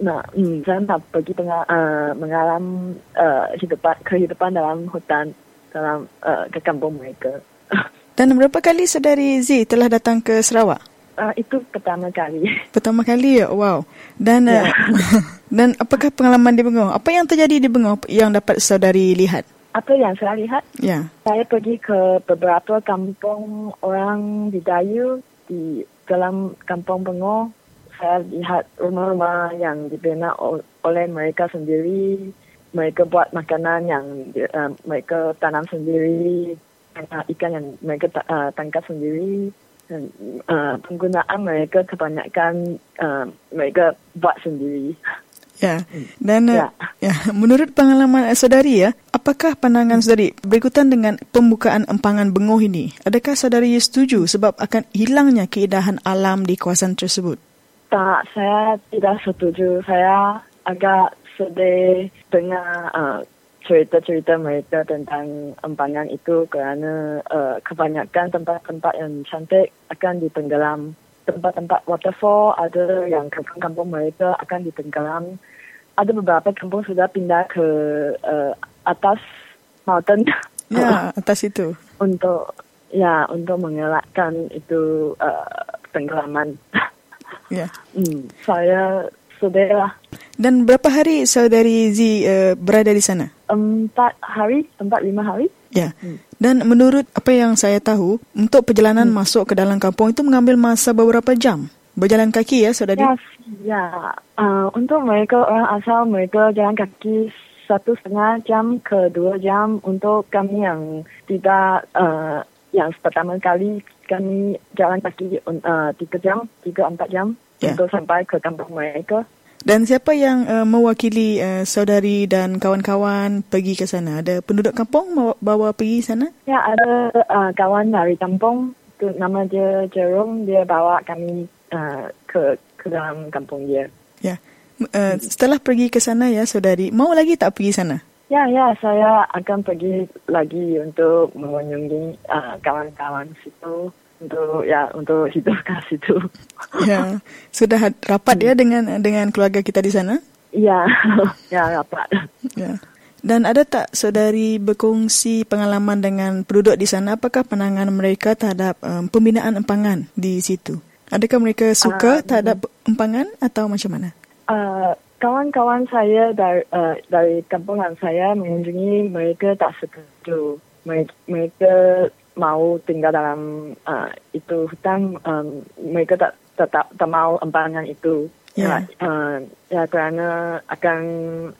nak hmm, saya nak pergi pengal, uh, mengalami uh, hidupan kehidupan dalam hutan dalam uh, ke kampung mereka. Dan berapa kali saudari Z telah datang ke Sarawak? Uh, itu pertama kali. Pertama kali ya, wow. Dan uh, dan apakah pengalaman di Bengong? Apa yang terjadi di Bengong yang dapat saudari lihat? Apa yang saya lihat? Ya. Saya pergi ke beberapa kampung orang di Dayu di dalam kampung Bengong. Saya lihat rumah-rumah yang dibina oleh mereka sendiri. Mereka buat makanan yang uh, mereka tanam sendiri, uh, ikan yang mereka uh, tangkap sendiri dan uh, penggunaan mereka kebanyakan uh, mereka buat sendiri. Ya, dan ya. ya menurut pengalaman saudari ya, apakah pandangan saudari berikutan dengan pembukaan empangan bengoh ini? Adakah saudari setuju sebab akan hilangnya keindahan alam di kawasan tersebut? Tak, saya tidak setuju. Saya agak sedih dengar uh, cerita-cerita mereka tentang empangan itu kerana uh, kebanyakan tempat-tempat yang cantik akan ditenggelam. Tempat-tempat waterfall ada yang kampung-kampung mereka akan ditenggelam. Ada beberapa kampung sudah pindah ke uh, atas mountain. Ya, atas itu. untuk ya untuk mengelakkan itu uh, tenggelaman. Ya. Hmm, saya lah. Dan berapa hari saudari Z uh, berada di sana? Empat hari, empat lima hari. Ya. Hmm. Dan menurut apa yang saya tahu, untuk perjalanan hmm. masuk ke dalam kampung itu mengambil masa beberapa jam. Berjalan kaki ya, saudari? Ya, ya. Uh, untuk mereka orang asal, mereka jalan kaki satu setengah jam ke dua jam. Untuk kami yang tidak, uh, yang pertama kali kami jalan kaki uh, tiga jam, tiga empat jam ya. untuk sampai ke kampung mereka. Dan siapa yang uh, mewakili uh, saudari dan kawan-kawan pergi ke sana? Ada penduduk kampung bawa, pergi sana? Ya, ada uh, kawan dari kampung. Itu nama dia Jerome. Dia bawa kami uh, ke ke dalam kampung dia. Ya. Uh, setelah pergi ke sana ya, saudari, mau lagi tak pergi sana? Ya, ya, saya akan pergi lagi untuk mengunjungi uh, kawan-kawan situ untuk ya untuk hidup kat situ. Ya, sudah rapat ya dengan dengan keluarga kita di sana? Ya, ya rapat. Ya. Dan ada tak saudari berkongsi pengalaman dengan penduduk di sana? Apakah pandangan mereka terhadap um, pembinaan empangan di situ? Adakah mereka suka uh, terhadap empangan atau macam mana? Uh, kawan-kawan saya dari uh, dari kampungan saya mengunjungi mereka tak setuju. Mereka mau tinggal dalam uh, itu hutan um, mereka tak tetap tak mau empangan itu yeah. ya uh, ya kerana akan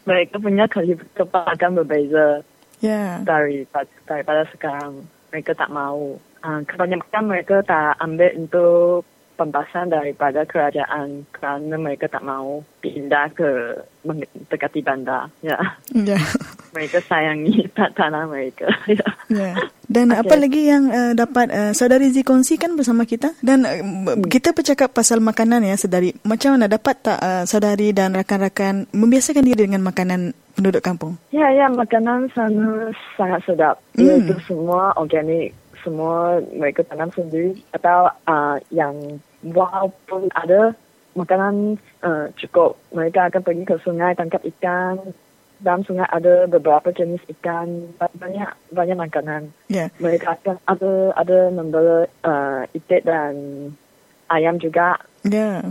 mereka punya kehidupan akan berbeza yeah. dari daripada sekarang mereka tak mau uh, kebanyakan mereka tak ambil untuk pembahasan daripada kerajaan kerana mereka tak mau pindah ke mendekati bandar. Ya. Yeah. mereka sayangi tanah mereka. ya. Yeah. Dan okay. apa lagi yang uh, dapat uh, saudari Z kongsikan bersama kita? Dan uh, hmm. kita bercakap pasal makanan ya, saudari. Macam mana dapat tak uh, saudari dan rakan-rakan membiasakan diri dengan makanan penduduk kampung? Ya, ya, makanan sana sangat sedap. Hmm. Itu semua organik semua mereka tanam sendiri atau uh, yang walaupun ada makanan uh, cukup mereka akan pergi ke sungai tangkap ikan dalam sungai ada beberapa jenis ikan banyak banyak makanan yeah. mereka akan ada ada membeli uh, itik dan ayam juga yeah.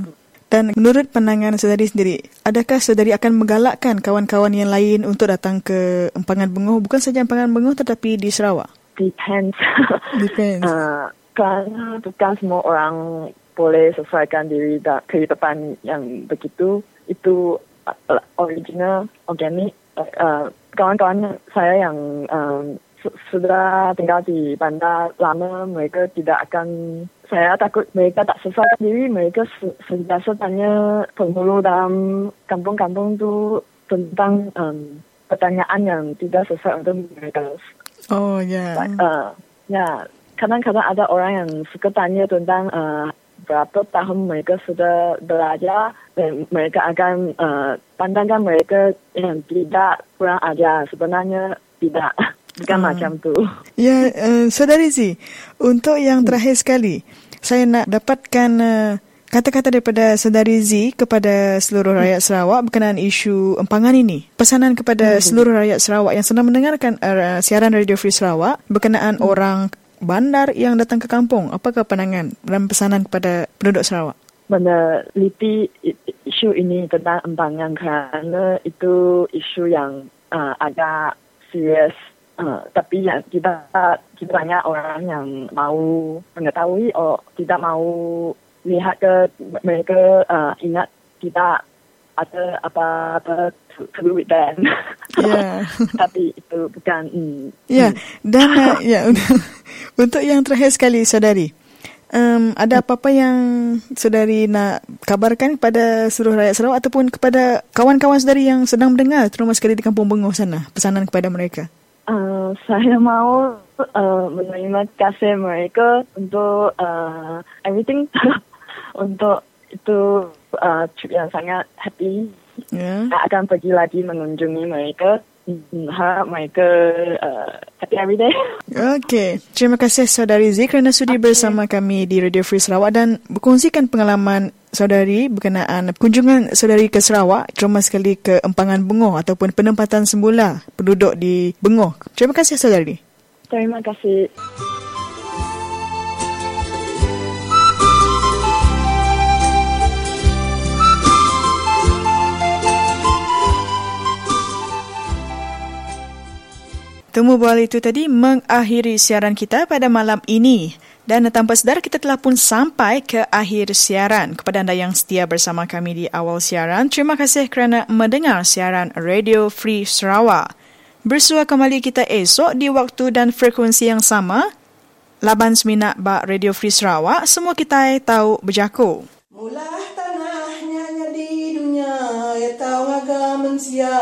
Dan menurut pandangan saudari sendiri, adakah saudari akan menggalakkan kawan-kawan yang lain untuk datang ke Empangan Bengoh, bukan saja Empangan Bengoh tetapi di Sarawak? Depends. Depends. uh, kerana bukan semua orang boleh sesuaikan diri dan kehidupan yang begitu. Itu uh, original, organik. Uh, kawan-kawan saya yang um, sudah tinggal di bandar lama, mereka tidak akan saya takut mereka tak sesuaikan diri. Mereka sentiasa tanya penghulu dalam kampung-kampung itu tentang um, pertanyaan yang tidak sesuai untuk mereka. Oh ya. Yeah. Uh, ya, kadang-kadang ada orang yang suka tanya tentang uh, berapa tahun mereka sudah belajar dan mereka akan uh, pandangkan mereka yang tidak kurang ajar. Sebenarnya tidak. Bukan uh, macam tu. Ya, uh, Saudari Z, untuk yang terakhir sekali, saya nak dapatkan uh, kata-kata daripada saudari Z kepada seluruh rakyat Sarawak berkenaan isu empangan ini. Pesanan kepada hmm. seluruh rakyat Sarawak yang sedang mendengarkan uh, siaran Radio Free Sarawak berkenaan hmm. orang bandar yang datang ke kampung. Apakah pandangan dan pesanan kepada penduduk Sarawak? Meneliti isu ini tentang empangan kerana itu isu yang uh, agak serius. Uh, tapi yang kita, kita banyak orang yang mau mengetahui atau tidak mau lihat ke mereka uh, ingat kita ada apa-apa to, to do with them. Yeah. Tapi itu bukan. Mm, Ya, yeah. dan uh, ya untuk, untuk yang terakhir sekali, saudari. Um, ada apa-apa yang saudari nak kabarkan kepada seluruh rakyat Sarawak ataupun kepada kawan-kawan saudari yang sedang mendengar terutama sekali di Kampung Bengoh sana, pesanan kepada mereka? Uh, saya mau uh, menerima kasih mereka untuk uh, everything untuk itu uh, trip yang sangat happy. Yeah. Akan pergi lagi mengunjungi mereka. Harap mereka uh, happy every day. Okey, terima kasih saudari Z kerana sudi okay. bersama kami di Radio Free Sarawak dan berkongsikan pengalaman saudari berkenaan kunjungan saudari ke Sarawak, terutama sekali ke Empangan Bengoh ataupun penempatan semula penduduk di Bengoh. Terima kasih saudari. Terima kasih. Temu bual itu tadi mengakhiri siaran kita pada malam ini. Dan tanpa sedar kita telah pun sampai ke akhir siaran. Kepada anda yang setia bersama kami di awal siaran, terima kasih kerana mendengar siaran Radio Free Sarawak. Bersua kembali kita esok di waktu dan frekuensi yang sama. Laban Seminak Bak Radio Free Sarawak, semua kita tahu berjaku. Mulah tanahnya di dunia, ya tahu agak mensia,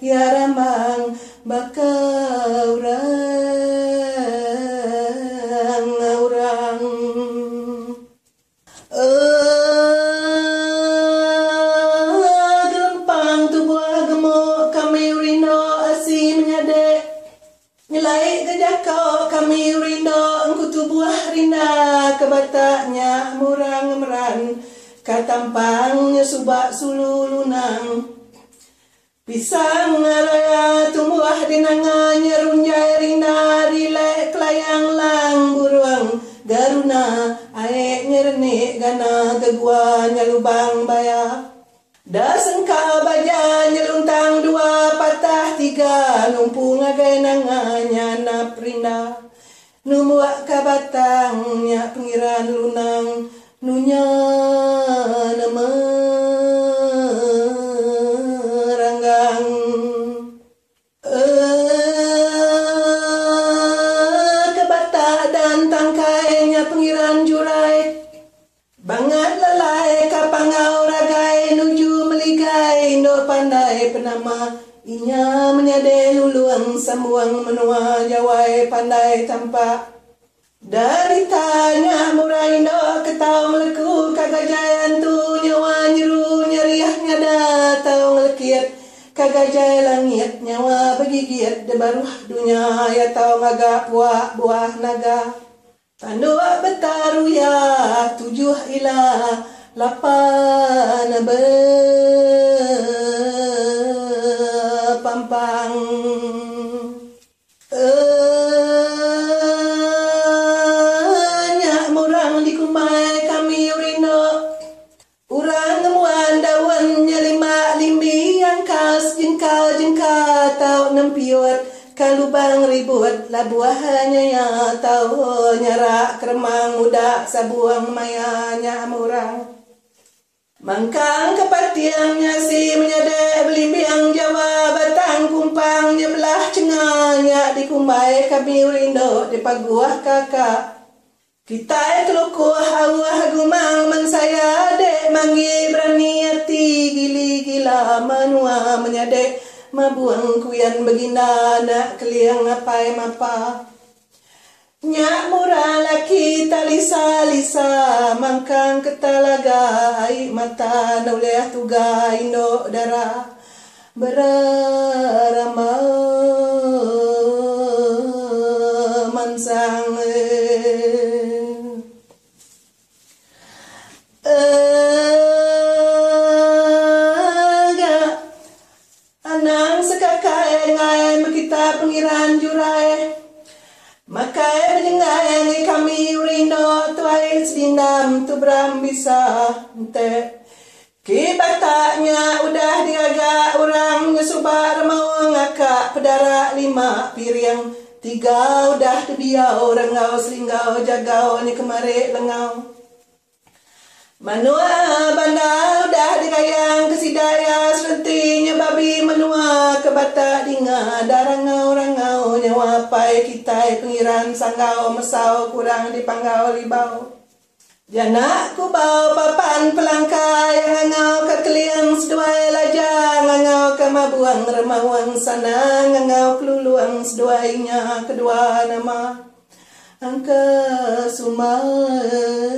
ya ramang baka orang orang uh, gelempang tu buah gemuk kami rino asi menyadek. Nilai gajah kau kami rino engku tu buah rina. Kebataknya murang meran katampangnya subak sulu lunang Pisang raya tumbuh di nanganya runjai rina rilek kelayang lang buruang. Garuna aek nyernik gana keguanya lubang baya. Da sengka baja nyeluntang dua patah tiga numpung agai nanganya nap rina Numuak kabatangnya pengiran lunang nunya nama Bangat lalai kapangau ragai nuju meligai no pandai penama. Inya menyade luluang samuang menua jawai pandai tampak. Dari tanya murai no ketau meleku kagajayan tu nyawa nyeru nyeriahnya datau ngelekiat kagajai langit nyawa begigit debaruh dunia ya tau ngagak buah buah naga Tandua betaru ya tujuh ila lapan berpampang. Enyak nempiot. Kalau bang ribut lah buahnya ya tahu nyarak keremang muda sabuang mayanya murang. Mangkang kepatiangnya si menyadek belimbiang jawa batang kumpangnya belah cengahnya di kumbai kami urindo di paguah kakak. Kita kelukuh awah gumang mensaya dek mangi berani hati gili gila manua menyadek mabuang kuyan begina nak keliang apa mapa. Nyak murah laki talisa lisa mangkang ketalaga ai mata nauleh tuga indo dara. Berarama mansang Anang makita pengiran jurai Makai penyengai kami urino tuai sedinam tu beram bisa ente. Kibataknya udah diagak orang nyesubar mau ngakak pedara lima piring tiga udah terbiau orang ngau selinggau jagau ni kemari lengau. Manua banda udah dikayang kesidaya serentinya babi menua ke bata dinga. Darangau rangau nyawa pai kita pengiran sanggau mesau kurang dipanggau libau. Jana ku bau papan pelangkai ngangau ke keliang seduai laja ngangau ke mabuang remawang sana ngangau keluluang seduainya kedua nama. Angka sumai